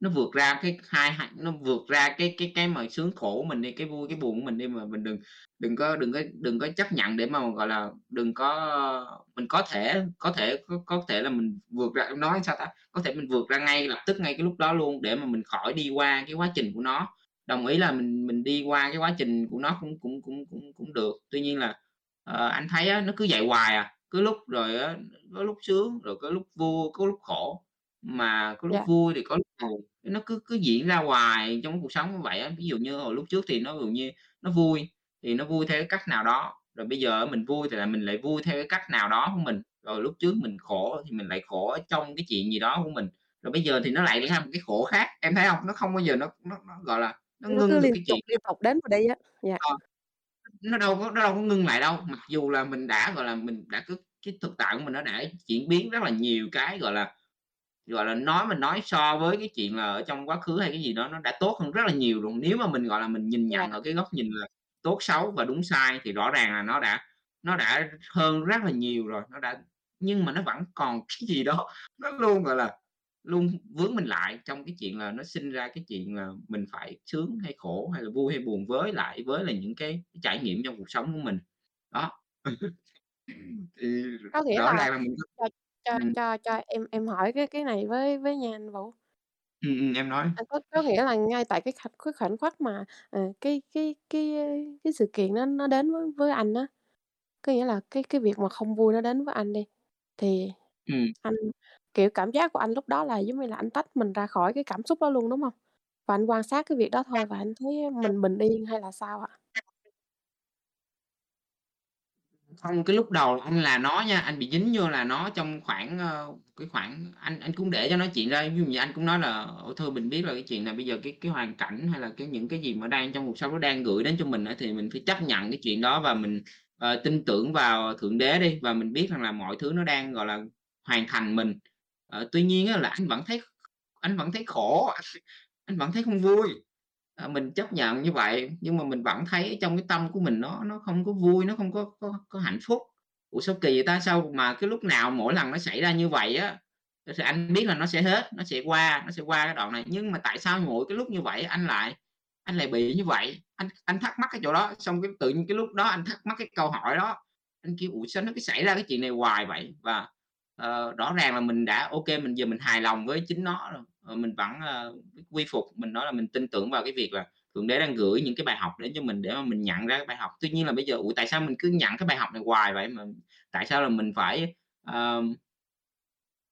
Speaker 1: nó vượt ra cái hai nó vượt ra cái cái cái mà sướng khổ của mình đi, cái vui cái buồn của mình đi, mà mình đừng đừng có đừng có đừng có chấp nhận để mà, gọi là, đừng có mình có thể có thể có có thể là mình vượt ra nói sao ta? Có thể mình vượt ra ngay lập tức ngay cái lúc đó luôn để mà mình khỏi đi qua cái quá trình của nó. Đồng ý là mình mình đi qua cái quá trình của nó cũng cũng cũng cũng cũng được, tuy nhiên là, uh, anh thấy á, nó cứ dậy hoài à, cứ lúc rồi á, có lúc sướng, rồi có lúc vui, có lúc khổ, mà có lúc
Speaker 3: Dạ.
Speaker 1: vui thì có lúc buồn, nó cứ cứ diễn ra hoài trong cái cuộc sống như vậy á. Ví dụ như hồi lúc trước thì nó, ví dụ như, nó vui, thì nó vui theo cái cách nào đó, rồi bây giờ á mình vui thì là mình lại vui theo cái cách nào đó của mình, rồi lúc trước mình khổ thì mình lại khổ ở trong cái chuyện gì đó của mình, rồi bây giờ thì nó lại ra một cái khổ khác, em thấy hông? Nó không bao giờ nó nó nó, gọi là, nó
Speaker 3: Nó cứ
Speaker 1: ngưng được
Speaker 3: liên
Speaker 1: cái chuyện
Speaker 3: liên tục đến và đi á. Dạ.
Speaker 1: Ờ. Nó đâu có nó đâu có ngưng lại đâu, mặc dù là mình đã, gọi là, mình đã có cái thực tại của mình nó đã chuyển biến rất là nhiều cái, gọi là, gọi là, nói mình nói so với cái chuyện là ở trong quá khứ hay cái gì đó nó đã tốt hơn rất là nhiều rồi. Nếu mà mình, gọi là, mình nhìn
Speaker 3: Dạ.
Speaker 1: nhận ở cái góc nhìn là tốt xấu và đúng sai thì rõ ràng là nó đã nó đã hơn rất là nhiều rồi, nó đã nhưng mà nó vẫn còn cái gì đó, nó luôn, gọi là, luôn vướng mình lại trong cái chuyện là nó sinh ra cái chuyện là mình phải sướng hay khổ, hay là vui hay buồn với lại với là những cái trải nghiệm trong cuộc sống của mình. Đó. Thì
Speaker 3: Có nghĩa
Speaker 1: rõ
Speaker 3: là
Speaker 1: ràng là mình
Speaker 3: cho
Speaker 1: ừm.
Speaker 3: cho cho em em hỏi cái cái này với với nha anh Vũ.
Speaker 1: Ừm, ừm, em nói.
Speaker 3: À, có có nghĩa là ngay tại cái khạch cái khoảnh khắc mà, ờ, cái cái cái, cái sự kiện nó nó đến với với anh á, có nghĩa là cái cái việc mà không vui nó đến với anh đi, thì
Speaker 1: Ừm.
Speaker 3: anh kiểu, cảm giác của anh lúc đó là giống như là anh tách mình ra khỏi cái cảm xúc đó luôn, đúng hông? Và anh quan sát cái việc đó thôi và anh thấy mình bình yên hay là sao ạ?
Speaker 1: Không, cái lúc đầu anh là nó nha, anh bị dính vô là nó trong khoảng, ơ, cái khoảng anh anh cũng để cho nói chuyện ra, ví dụ như anh cũng nói là "Ủa, thôi mình biết là cái chuyện là bây giờ cái cái hoàn cảnh hay là cái những cái gì mà đang trong cuộc sống nó đang gửi đến cho mình á, thì mình phải chấp nhận cái chuyện đó và mình, ờ, tin tưởng vào Thượng Đế đi, và mình biết rằng là mọi thứ nó đang, gọi là, hoàn thành mình." Ờ, tuy nhiên á là anh vẫn thấy anh vẫn thấy khổ, anh vẫn thấy không vui. À, mình chấp nhận như vậy, nhưng mà mình vẫn thấy trong cái tâm của mình nó nó không có vui, nó không có có có hạnh phúc. Ủa, sao kỳ vậy ta? Sao mà cái lúc nào mỗi lần nó xảy ra như vậy á thì anh biết là nó sẽ hết, nó sẽ qua, nó sẽ qua cái đoạn này, nhưng mà tại sao mỗi cái lúc như vậy anh lại anh lại bị như vậy? Anh anh thắc mắc cái chỗ đó, xong cái tự nhiên cái lúc đó anh thắc mắc cái câu hỏi đó, anh kêu: "Ủa, sao nó cứ xảy ra cái chuyện này hoài vậy?" Và, uh, rõ ràng là mình đã ok mình giờ mình hài lòng với chính nó rồi, Ờ, mình vẫn, ờ, quy phục, mình nói là mình tin tưởng vào cái việc là Thượng Đế đang gửi những cái bài học đến cho mình để mà mình nhận ra cái bài học. Tuy nhiên là bây giờ, ủa, tại sao mình cứ nhận cái bài học này hoài vậy? Mà tại sao là mình phải, uh,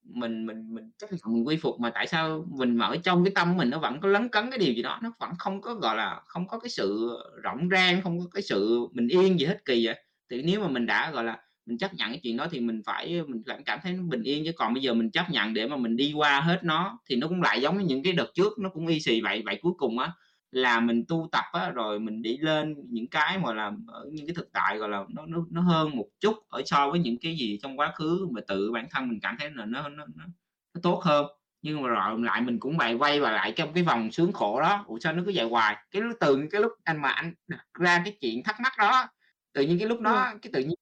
Speaker 1: mình mình mình chắc là mình quy phục, mà tại sao mình mở trong cái tâm mình nó vẫn có lấn cấn cái điều gì đó, nó vẫn không có, gọi là, không có cái sự rộng rang, không có cái sự mình yên gì hết, kỳ vậy. Thì nếu mà mình đã, gọi là, mình chấp nhận cái chuyện đó thì mình phải mình phải cảm thấy nó bình yên, chứ còn bây giờ mình chấp nhận để mà mình đi qua hết nó thì nó cũng lại giống như những cái đợt trước, nó cũng y xì vậy. Vậy cuối cùng á là mình tu tập á, rồi mình đi lên những cái mà làm ở những cái thực tại, gọi là, nó nó nó hơn một chút ở so với những cái gì trong quá khứ mà tự bản thân mình cảm thấy là nó nó nó nó tốt hơn. Nhưng mà rồi lại mình cũng lại quay vào lại trong cái vòng sướng khổ đó, ủa, sao nó cứ vậy hoài? Cái lúc từ cái lúc anh mà anh đặt ra cái chuyện thắc mắc đó, tự nhiên cái lúc đó cái tự nhiên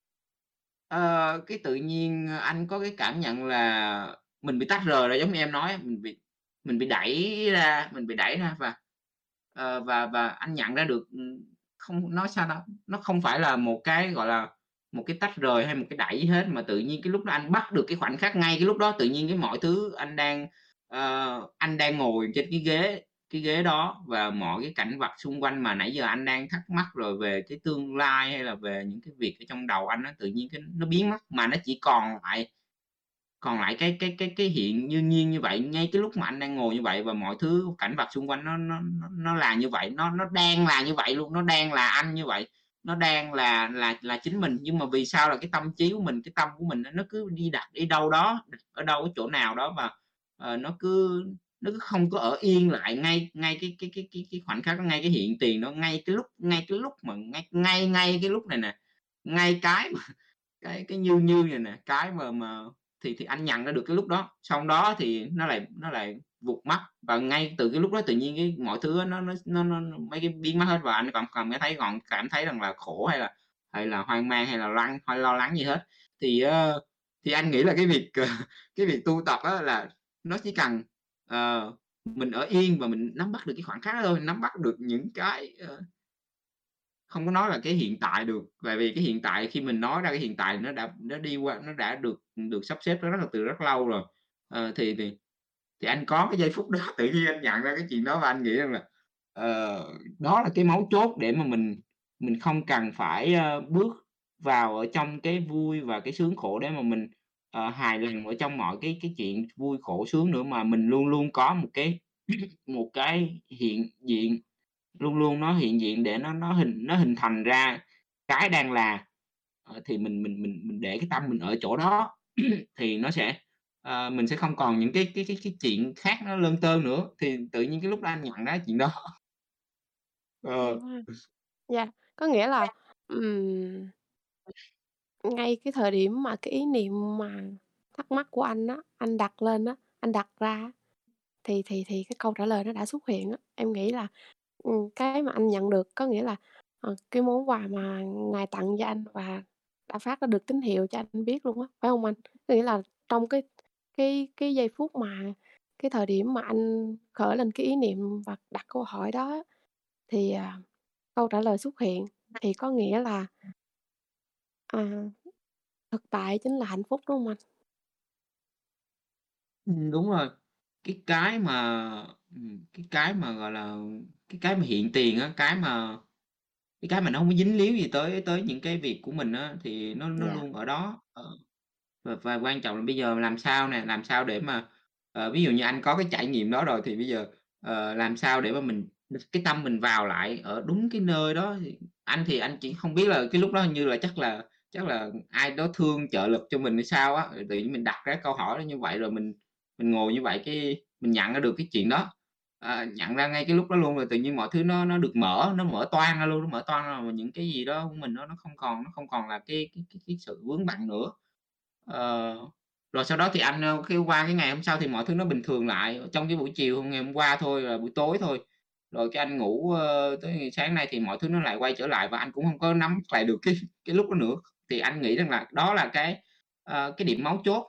Speaker 1: ờ, cái tự nhiên anh có cái cảm nhận là mình bị tách rời ra giống như em nói mình bị mình bị đẩy ra mình bị đẩy ra và, ờ, và và anh nhận ra được, ừm, không nói sao ta, nó không phải là một cái, gọi là, một cái tách rời hay một cái đẩy hết, mà tự nhiên cái lúc đó anh bắt được cái khoảnh khắc ngay cái lúc đó tự nhiên cái mọi thứ anh đang, ờ, anh đang ngồi trên cái ghế cái ghế đó và mọi cái cảnh vật xung quanh mà nãy giờ anh đang thắc mắc rồi về cái tương lai hay là về những cái việc ở trong đầu anh nó tự nhiên cái nó biến mất, mà nó chỉ còn lại còn lại cái cái cái cái hiện như nhiên như vậy, ngay cái lúc mà anh đang ngồi như vậy và mọi thứ cảnh vật xung quanh nó nó nó là như vậy, nó nó đang là như vậy luôn, nó đang là anh như vậy, nó đang là là là chính mình. Nhưng mà vì sao là cái tâm trí của mình, cái tâm của mình nó cứ đi đặt đi đâu đó, ở đâu cái chỗ nào đó và, uh, ờ, nó cứ nó không có ở yên lại ngay ngay cái cái cái cái cái khoảnh khắc đó, ngay cái hiện tiền nó ngay cái lúc ngay cái lúc mà ngay ngay ngay cái lúc này nè, ngay cái mà cái cái như như này nè, cái mà mà thì thì anh nhận ra được cái lúc đó, xong đó thì nó lại nó lại vụt mất, và ngay từ cái lúc đó tự nhiên cái mọi thứ nó nó nó nó mấy cái biến mất hết và anh còn còn cảm thấy còn cảm thấy rằng là khổ hay là hay là hoang mang hay là lăng hay lo lắng gì hết. Thì, uh, thì anh nghĩ là cái việc, ờ, cái việc tu tập đó là nó chỉ cần, uh, mình ở yên và mình nắm bắt được cái khoảng khắc đó thôi, nắm bắt được những cái, uh, không có nói là cái hiện tại được, tại vì cái hiện tại khi mình nói ra cái hiện tại nó đã nó đi qua nó đã được, được sắp xếp rất là từ rất lâu rồi. uh, thì thì thì anh có cái giây phút đó tự nhiên anh nhận ra cái chuyện đó và anh nghĩ rằng là, uh, đó là cái mấu chốt để mà mình mình không cần phải, uh, bước vào ở trong cái vui và cái sướng khổ để mà mình, ờ, hài lòng ở trong mọi cái cái chuyện vui, khổ, sướng nữa, mà mình luôn luôn có một cái một cái hiện diện, luôn luôn nó hiện diện để nó nó hình nó hình thành ra cái đang là, ờ, thì mình mình mình mình để cái tâm mình ở chỗ đó thì nó sẽ ờ, mình sẽ không còn những cái cái cái cái chuyện khác nó lơn tơn nữa, thì tự nhiên cái lúc đó anh nhận ra chuyện đó. Ờ.
Speaker 3: Yeah, dạ, có nghĩa là, ừm ngay cái thời điểm mà cái ý niệm mà thắc mắc của anh á, anh đặt lên á, anh đặt ra á, thì thì thì cái câu trả lời nó đã xuất hiện á. Em nghĩ là, ừm, cái mà anh nhận được có nghĩa là, ờ, cái món quà mà Ngài tặng cho anh và đã phát ra được tín hiệu cho anh biết luôn á, phải hông anh? Có nghĩa là trong cái cái cái giây phút mà cái thời điểm mà anh khởi lên cái ý niệm và đặt câu hỏi đó á, thì, à, câu trả lời xuất hiện, thì có nghĩa là à, thực tại chính là hạnh phúc, đúng hông anh?
Speaker 1: Ừm, đúng rồi. Cái cái mà, ừm, cái cái mà, gọi là, cái cái mà hiện tiền á, cái mà cái cái mà nó hông có dính líu gì tới tới những cái việc của mình á, thì nó nó
Speaker 3: Dạ.
Speaker 1: luôn ở đó. Ờ, và và quan trọng là bây giờ làm sao nè, làm sao để mà, ờ, ví dụ như anh có cái trải nghiệm đó rồi thì bây giờ, ờ, làm sao để mà mình cái tâm mình vào lại ở đúng cái nơi đó thì anh thì anh chỉ không biết là cái lúc đó hình như là chắc là chắc là ai đó thương trợ lực cho mình hay sao á, tự nhiên mình đặt ra câu hỏi đó như vậy rồi mình mình ngồi như vậy cái mình nhận ra được cái chuyện đó. à, nhận ra ngay cái lúc đó luôn rồi tự nhiên mọi thứ nó nó được mở, nó mở toang ra luôn, nó mở toang ra những cái gì đó của mình nó nó không còn nó không còn là cái cái cái cái sự vướng bận nữa. à, rồi sau đó thì anh, ờ, khi qua cái ngày hôm sau thì mọi thứ nó bình thường lại, trong cái buổi chiều ngày hôm qua thôi, là buổi tối thôi, rồi cái anh ngủ, ờ, tới ngày sáng nay thì mọi thứ nó lại quay trở lại và anh cũng không có nắm lại được cái cái lúc đó nữa. Thì anh nghĩ rằng là đó là cái, uh, cái điểm mấu chốt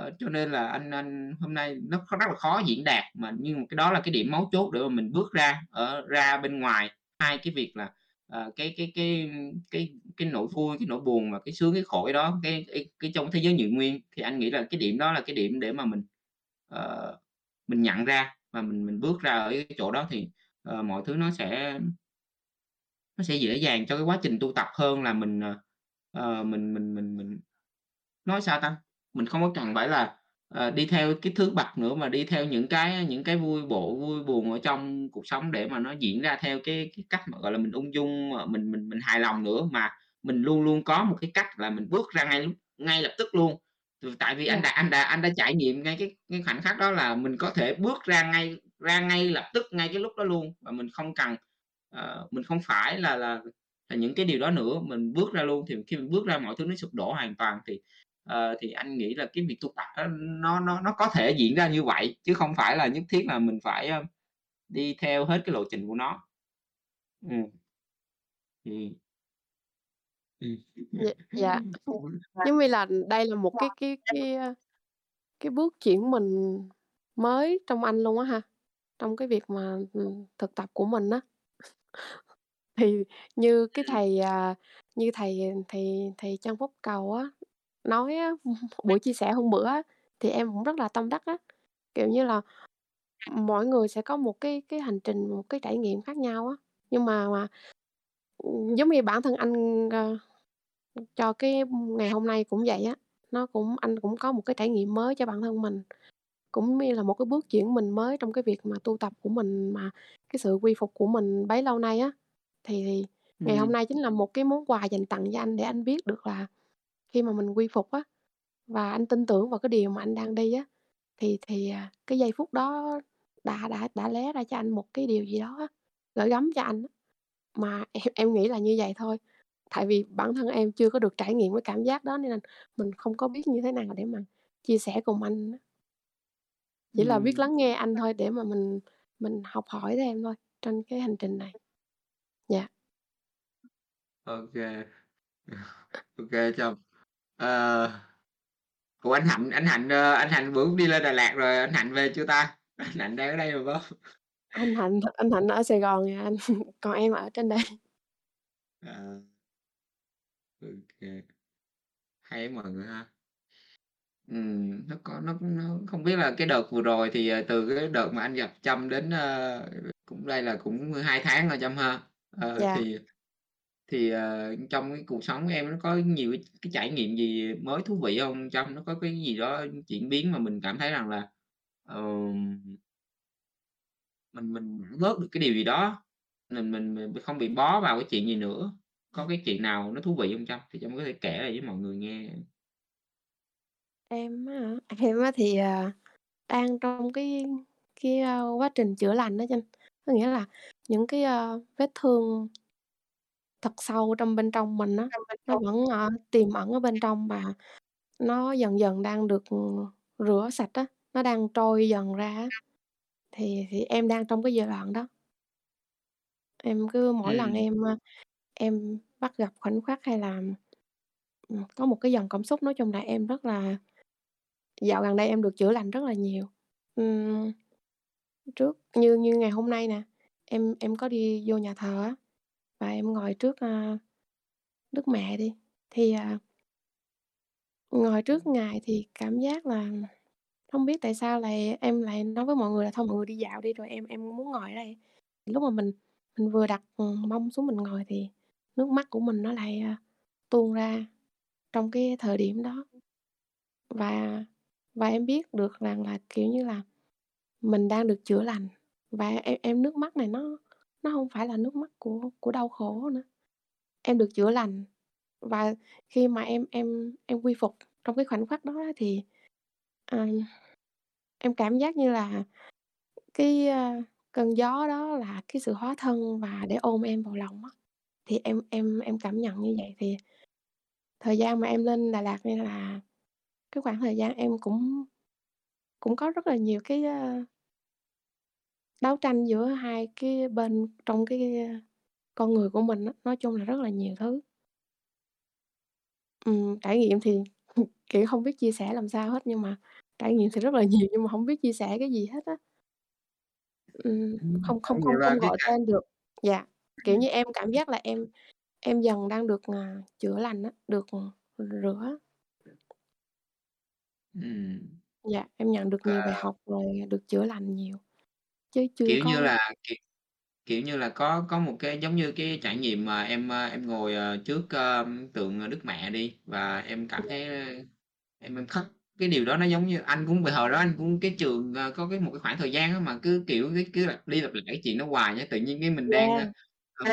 Speaker 1: uh, cho nên là anh anh hôm nay nó rất là khó diễn đạt, mà nhưng mà cái đó là cái điểm mấu chốt để mà mình bước ra ở ra bên ngoài. Hai cái việc là, uh, cái cái cái cái cái nỗi vui, cái nỗi buồn và cái sướng, cái khổ đó, cái cái cái trong thế giới nhị nguyên, thì anh nghĩ là cái điểm đó là cái điểm để mà mình, uh, mình nhận ra và mình mình bước ra ở cái chỗ đó thì, uh, mọi thứ nó sẽ nó sẽ dễ dàng cho cái quá trình tu tập hơn là mình, uh, ờ, mình mình mình mình nói sao ta? Mình không có cần phải là, ờ, đi theo cái thứ bậc nữa, mà đi theo những cái những cái vui bộ, vui buồn ở trong cuộc sống để mà nó diễn ra theo cái cái cách mà, gọi là, mình ung dung, ờ, mình mình mình hài lòng nữa, mà mình luôn luôn có một cái cách là mình bước ra ngay lúc ngay lập tức luôn. Ừ, tại vì anh
Speaker 3: Dạ.
Speaker 1: đã anh đã anh đã trải nghiệm ngay cái cái khoảnh khắc đó là mình có thể bước ra ngay ra ngay lập tức, ngay cái lúc đó luôn, và mình không cần, ờ, mình không phải là là là những cái điều đó nữa, mình bước ra luôn. Thì khi mình bước ra mọi thứ nó sụp đổ hoàn toàn thì, ờ, thì anh nghĩ là cái việc tu tập nó nó nó có thể diễn ra như vậy, chứ không phải là nhất thiết là mình phải, ơ, đi theo hết cái lộ trình của nó. Ừm. Thì Ừm.
Speaker 3: Dạ, dạ. Giống như là đây là một cái cái cái, cái bước chuyển mình mới trong anh luôn á ha, trong cái việc mà, ừm, thực tập của mình á. Thì như cái thầy, à, như thầy thầy thầy Trân Phúc Cầu á, nói á, buổi chia sẻ hôm bữa á, thì em cũng rất là tâm đắc á. Kiểu như là, mỗi người sẽ có một cái cái hành trình, một cái trải nghiệm khác nhau á, nhưng mà mà, ừm, giống như bản thân anh, ơ, cho cái ngày hôm nay cũng vậy á, nó cũng anh cũng có một cái trải nghiệm mới cho bản thân mình, cũng như là một cái bước chuyển mình mới trong cái việc mà tu tập của mình, mà cái sự quy phục của mình bấy lâu nay á. Thì thì ngày hôm
Speaker 1: Ừm.
Speaker 3: nay chính là một cái món quà dành tặng cho anh để anh biết được là khi mà mình quy phục á, và anh tin tưởng vào cái điều mà anh đang đi á, thì thì, à, cái giây phút đó đã đã đã lóe ra cho anh một cái điều gì đó á, gửi gắm cho anh á. Mà em em nghĩ là như vậy thôi, tại vì bản thân em chưa có được trải nghiệm cái cảm giác đó nên là mình không có biết như thế nào để mà chia sẻ cùng anh á. Chỉ là biết
Speaker 1: Ừm.
Speaker 3: lắng nghe anh thôi để mà mình mình học hỏi thêm thôi trên cái hành trình này. Dạ.
Speaker 1: Ô kê, chào ờ. Ủa, anh Hạnh anh Hạnh, ơ, anh Hạnh bữa đi lên Đà Lạt rồi anh Hạnh về chưa ta? Anh Hạnh đang ở đây mà phải hông?
Speaker 3: Anh Hạnh anh Hạnh ở Sài Gòn à anh, còn em ở trên đây.
Speaker 1: À. Kê. Hay á mọi người ha. Ừm, nó có nó nó không biết là cái đợt vừa rồi thì, ờ, từ cái đợt mà anh gặp Trâm đến, ơ, cũng đây là cũng 2 tháng rồi Trâm ha. Ờ,
Speaker 3: Dạ.
Speaker 1: thì thì, ờ, trong cái cuộc sống của em nó có nhiều cái cái trải nghiệm gì mới thú vị hông Trâm? Nó có cái gì đó chuyển biến mà mình cảm thấy rằng là, ờm mình mình bớt được cái điều gì đó, mình mình mình không bị bó vào cái chuyện gì nữa. Có cái chuyện nào nó thú vị hông Trâm? Thì Trâm có thể kể lại với mọi người nghe.
Speaker 3: Em á hả? Em á thì, à, đang trong cái cái, ơ, quá trình chữa lành á Trâm. Có nghĩa là những cái, ơ, vết thương thật sâu trong bên trong mình á,
Speaker 2: Trong bên
Speaker 3: nó
Speaker 2: trong.
Speaker 3: vẫn, ờ, tiềm ẩn ở bên trong và nó dần dần đang được, ừm, rửa sạch á, nó đang trôi dần ra á. Thì thì em đang trong cái giai đoạn đó. Em cứ mỗi lần
Speaker 1: Ừm.
Speaker 3: em, ơ, em bắt gặp khoảnh khắc hay là, ừm, có một cái dòng cảm xúc, nói chung là em rất là dạo gần đây em được chữa lành rất là nhiều. Ừm, trước như như ngày hôm nay nè, em em có đi vô nhà thờ á, và em ngồi trước, a, Đức Mẹ đi, thì, à ngồi trước Ngài thì cảm giác là hông biết tại sao lại em lại nói với mọi người là "Thôi mọi người đi dạo đi, rồi em em muốn ngồi ở đây." Lúc mà mình mình vừa đặt, ừm, mông xuống mình ngồi thì nước mắt của mình nó lại, a, tuôn ra trong cái thời điểm đó. Và và em biết được rằng là, kiểu như là, mình đang được chữa lành và em em nước mắt này nó nó hông phải là nước mắt của của đau khổ nữa. Em được chữa lành và khi mà em em em quy phục trong cái khoảnh khắc đó á thì, à, em cảm giác như là cái, a, cơn gió đó là cái sự hóa thân và để ôm em vào lòng á, thì em em em cảm nhận như vậy. Thì thời gian mà em lên Đà Lạt nên là cái khoảng thời gian em cũng cũng có rất là nhiều cái, à, đấu tranh giữa hai cái bên trong cái, con người của mình á, nói chung là rất là nhiều thứ. Ừm, trải nghiệm thì Kiểu, hông biết chia sẻ làm sao hết, nhưng mà trải nghiệm thì rất là nhiều nhưng mà hông biết chia sẻ cái gì hết á. Ừm,
Speaker 1: Ừm,
Speaker 3: không không không
Speaker 1: là
Speaker 3: không
Speaker 1: cái
Speaker 3: gọi
Speaker 1: cảm
Speaker 3: tên được. Dạ, kiểu
Speaker 1: Ừm.
Speaker 3: như, em cảm giác là em em dần đang được, à, chữa lành á, được, rửa á.
Speaker 1: Ừm.
Speaker 3: Dạ, em nhận được nhiều bài
Speaker 1: Ờ.
Speaker 3: học rồi được chữa lành nhiều, chứ chưa
Speaker 1: Kiểu như
Speaker 3: có
Speaker 1: là, kiểu kiểu như là, có có một cái giống như cái trải nghiệm mà em, a, em ngồi, ờ, trước, ơ, tượng, ờ, Đức Mẹ đi và em cảm thấy, ơ, em em khắc cái điều đó nó giống như anh cũng về hồi đó anh cũng cái trường, ờ, có cái một cái khoảng thời gian á mà cứ, kiểu, cái cứ lặp đi lặp lại cái chuyện đó hoài á, tự nhiên cái mình đang,
Speaker 3: Yeah,
Speaker 1: ơ, ờ,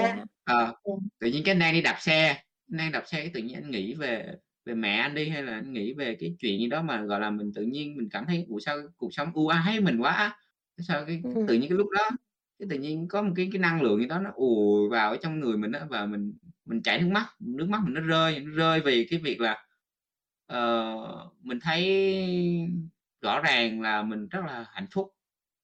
Speaker 1: ờ, tự nhiên cái đang đi đạp xe, đang đạp xe cái tự nhiên anh nghĩ về về mẹ anh đi, hay là anh nghĩ về cái chuyện gì đó mà, gọi là, mình tự nhiên mình cảm thấy ủa sao cuộc sống ưu ái mình quá, sao cái
Speaker 3: Ừm.
Speaker 1: tự nhiên cái lúc đó cái tự nhiên có một cái cái năng lượng gì đó nó ùa vào ở trong người mình á và mình mình chảy nước mắt, nước mắt mình nó rơi, nó rơi vì cái việc là, ờ, mình thấy rõ ràng là mình rất là hạnh phúc.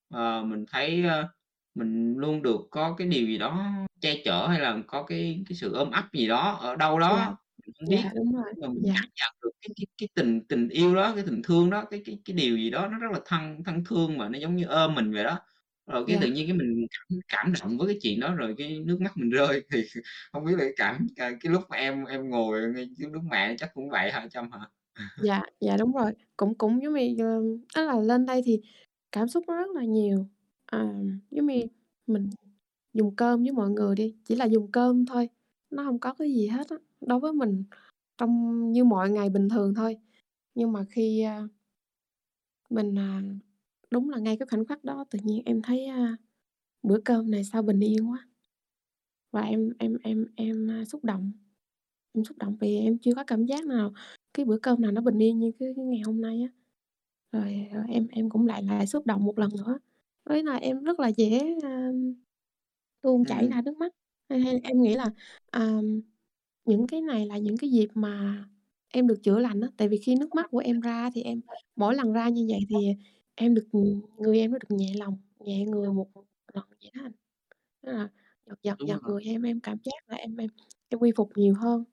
Speaker 1: Ờ, mình thấy, ơ, mình luôn được có cái điều gì đó che chở hay là có cái cái sự ôm ấp gì đó ở đâu
Speaker 3: Dạ,
Speaker 1: đó, mình hông biết,
Speaker 3: dạ, đúng rồi,
Speaker 1: mà mình
Speaker 3: dạ.
Speaker 1: cảm nhận được cái cái cái tình tình yêu đó, cái tình thương đó, cái cái cái điều gì đó nó rất là thân thân thương mà nó giống như ôm mình vậy đó. Rồi cái tự
Speaker 3: Dạ.
Speaker 1: nhiên cái mình cảm cảm động với cái chuyện đó rồi cái nước mắt mình rơi thì hông biết là cái cảm à, cái lúc mà em em ngồi ngay trước Đức Mẹ chắc cũng vậy hả Trâm hả?
Speaker 3: Dạ, dạ, đúng rồi, cũng cũng giống như, ờ, ý là lên đây thì cảm xúc nó rất là nhiều. À, giống như mình dùng cơm với mọi người đi, chỉ là dùng cơm thôi, nó hông có cái gì hết á, đối với mình trong như mọi ngày bình thường thôi. Nhưng mà khi, a mình, à đúng là ngay cái khoảnh khắc đó tự nhiên em thấy, a, bữa cơm này sao bình yên quá. Và em em em em, a, xúc động, em xúc động vì em chưa có cảm giác nào cái bữa cơm nào nó bình yên như cái cái ngày hôm nay á. Rồi, em em cũng lại lại xúc động một lần nữa, ý là em rất là dễ, a, tuôn chảy
Speaker 1: Ừm.
Speaker 3: ra nước mắt. Hay hay em nghĩ là, à, những cái này là những cái dịp mà em được chữa lành á, tại vì khi nước mắt của em ra thì em mỗi lần ra như vậy thì em được ừm, người em nó được nhẹ lòng, nhẹ người một lần vậy đó anh. Tức là giật giật
Speaker 1: Đúng
Speaker 3: giật
Speaker 1: rồi.
Speaker 3: người em em cảm giác là em em em quy phục nhiều hơn,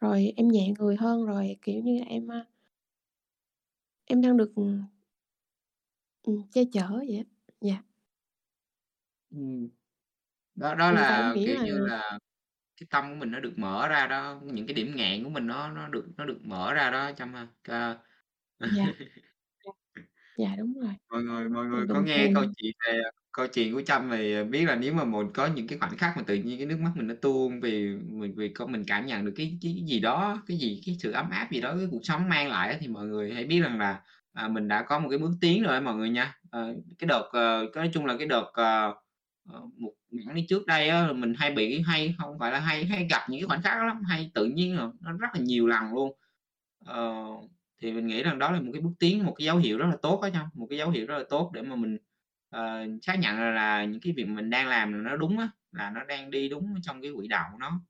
Speaker 3: rồi em nhẹ người hơn, rồi, kiểu như, em, a em đang được, ừm ừm, che chở vậy á. Dạ.
Speaker 1: Ừm. Đó đó
Speaker 3: em
Speaker 1: là,
Speaker 3: nghĩ
Speaker 1: kiểu
Speaker 3: là
Speaker 1: như là, cái tâm của mình nó được mở ra đó, những cái điểm nghẹn của mình nó nó được nó được mở ra đó ha. Ca
Speaker 3: Dạ. Dạ. Đúng rồi.
Speaker 1: Mọi người mọi người có nghe câu chuyện về, à, câu chuyện của Trâm thì biết là nếu mà một có những cái khoảnh khắc mà tự nhiên cái nước mắt mình nó tuôn vì vì vì con mình cảm nhận được cái cái gì đó, cái gì cái sự ấm áp gì đó cái cuộc sống mang lại á, thì mọi người hãy biết rằng là, à, mình đã có một cái bước tiến rồi á mọi người nha. Ờ, cái đợt, cái nói chung là cái đợt, ờ, một những đi trước đây á, mình hay bị hay hông phải là hay hay gặp những cái khoảnh khắc đó lắm, hay tự nhiên à, nó rất là nhiều lần luôn. Ờ, thì mình nghĩ rằng đó là một cái bước tiến, một cái dấu hiệu rất là tốt á Trâm, một cái dấu hiệu rất là tốt để mà mình, ờ, xác nhận là là những cái việc mình đang làm là nó đúng á, là nó đang đi đúng trong cái quỹ đạo của nó.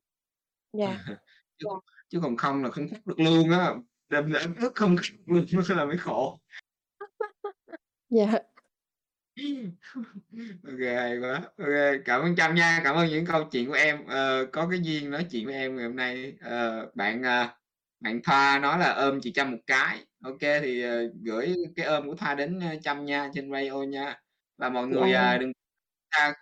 Speaker 3: Dạ.
Speaker 1: Chứ chứ còn không là không khắc được luôn á, đâm ra ức không khắc luôn là mới khổ.
Speaker 3: Dạ.
Speaker 1: Kê, hay quá. Kê, cảm ơn Trâm nha, cảm ơn những câu chuyện của em. Ờ, có cái duyên nói chuyện với em ngày hôm nay. Ờ, bạn, à, bạn Thoa nói là ôm chị Trâm một cái. Kê, thì, ờ, gửi cái ôm của Thoa đến, ơ, Trâm nha, trên radio nha. Và mọi người, à, đừng ta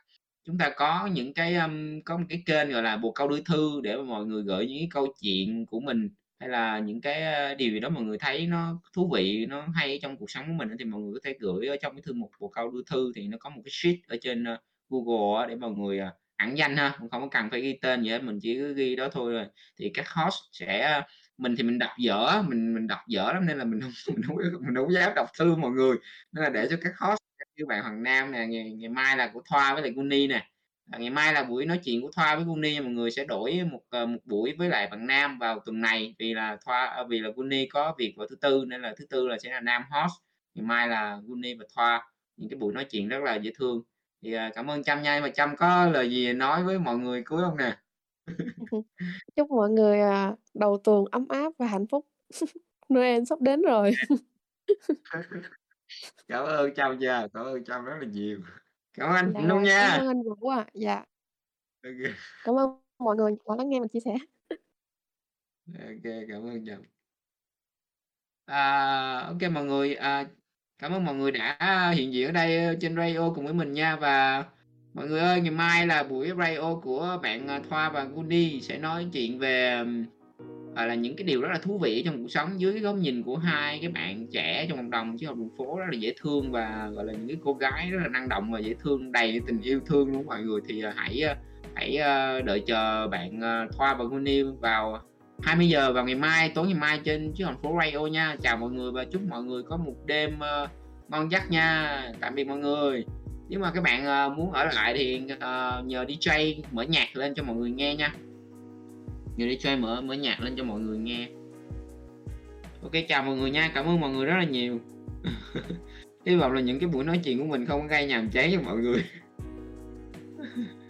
Speaker 1: chúng ta có những cái, ưm, có một cái kênh, gọi là, bồ câu đưa thư để mà mọi người gửi những cái câu chuyện của mình, hay là những cái, điều gì đó mọi người thấy nó thú vị, nó hay trong cuộc sống của mình thì mọi người có thể gửi ở trong cái thư mục bồ câu đưa thư. Thì nó có một cái sheet ở trên, Google để mọi người, à, ẩn danh ha, không có cần phải ghi tên gì hết, mình chỉ cứ ghi đó thôi rồi. Thì các host sẽ mình thì mình đọc dở mình mình đọc dở lắm nên là mình không mình không mình không dám đọc thư mọi người, nên là để cho các host như bạn Hoàng Nam nè, ngày ngày mai là của Thoa với lại Guni nè. À, ngày mai là buổi nói chuyện của Thoa với Gunny, mọi người sẽ đổi một, ờ, một buổi với lại bạn Nam vào tuần này, vì là Thoa ơ, vì là Gunny có việc vào thứ Tư nên là thứ Tư là sẽ là Nam host, ngày mai là Gunny và Thoa, những cái buổi nói chuyện rất là dễ thương. Thì, à, cảm ơn Trâm nha, mà Trâm có lời gì nói với mọi người cuối hông nè?
Speaker 3: Chúc mọi người, đầu tuần ấm áp và hạnh phúc. Noel sắp đến rồi.
Speaker 1: Cảm ơn Trâm nha, cảm ơn Trâm rất là nhiều. Cảm ơn anh
Speaker 3: Dạ
Speaker 1: luôn
Speaker 3: rồi, cảm
Speaker 1: nha.
Speaker 3: ơn anh Vũ ạ. Dạ.
Speaker 1: Ô kê.
Speaker 3: Cảm ơn mọi người đã lắng nghe mình chia sẻ.
Speaker 1: Ô kê, cảm ơn Trâm. À, OK mọi người, à, cảm ơn mọi người đã hiện diện ở đây trên radio cùng với mình nha. Và mọi người ơi, ngày mai là buổi radio của bạn, à, Thoa và Gunny sẽ nói chuyện về, ừm, hoặc là, những cái điều rất là thú vị trong cuộc sống dưới cái góc nhìn của hai cái bạn trẻ trong cộng đồng chứ học đường phố rất là dễ thương và, gọi là, những cái cô gái rất là năng động và dễ thương, đầy tình yêu thương luôn mọi người. Thì, à, hãy, à, hãy, à, đợi chờ bạn, Thoa và Gunny vào 20 giờ vào ngày mai, tối ngày mai trên Chiếc thành Phố Radio nha. Chào mọi người và chúc mọi người có một đêm, ngon giấc nha. Tạm biệt mọi người. Nếu mà các bạn, muốn ở lại thì, nhờ DJ mở nhạc lên cho mọi người nghe nha giờ đi cho em mở mở nhạc lên cho mọi người nghe. Ok, chào mọi người nha. Cảm ơn mọi người rất là nhiều. Hy vọng là những cái buổi nói chuyện của mình không gây nhàm chán cho mọi người.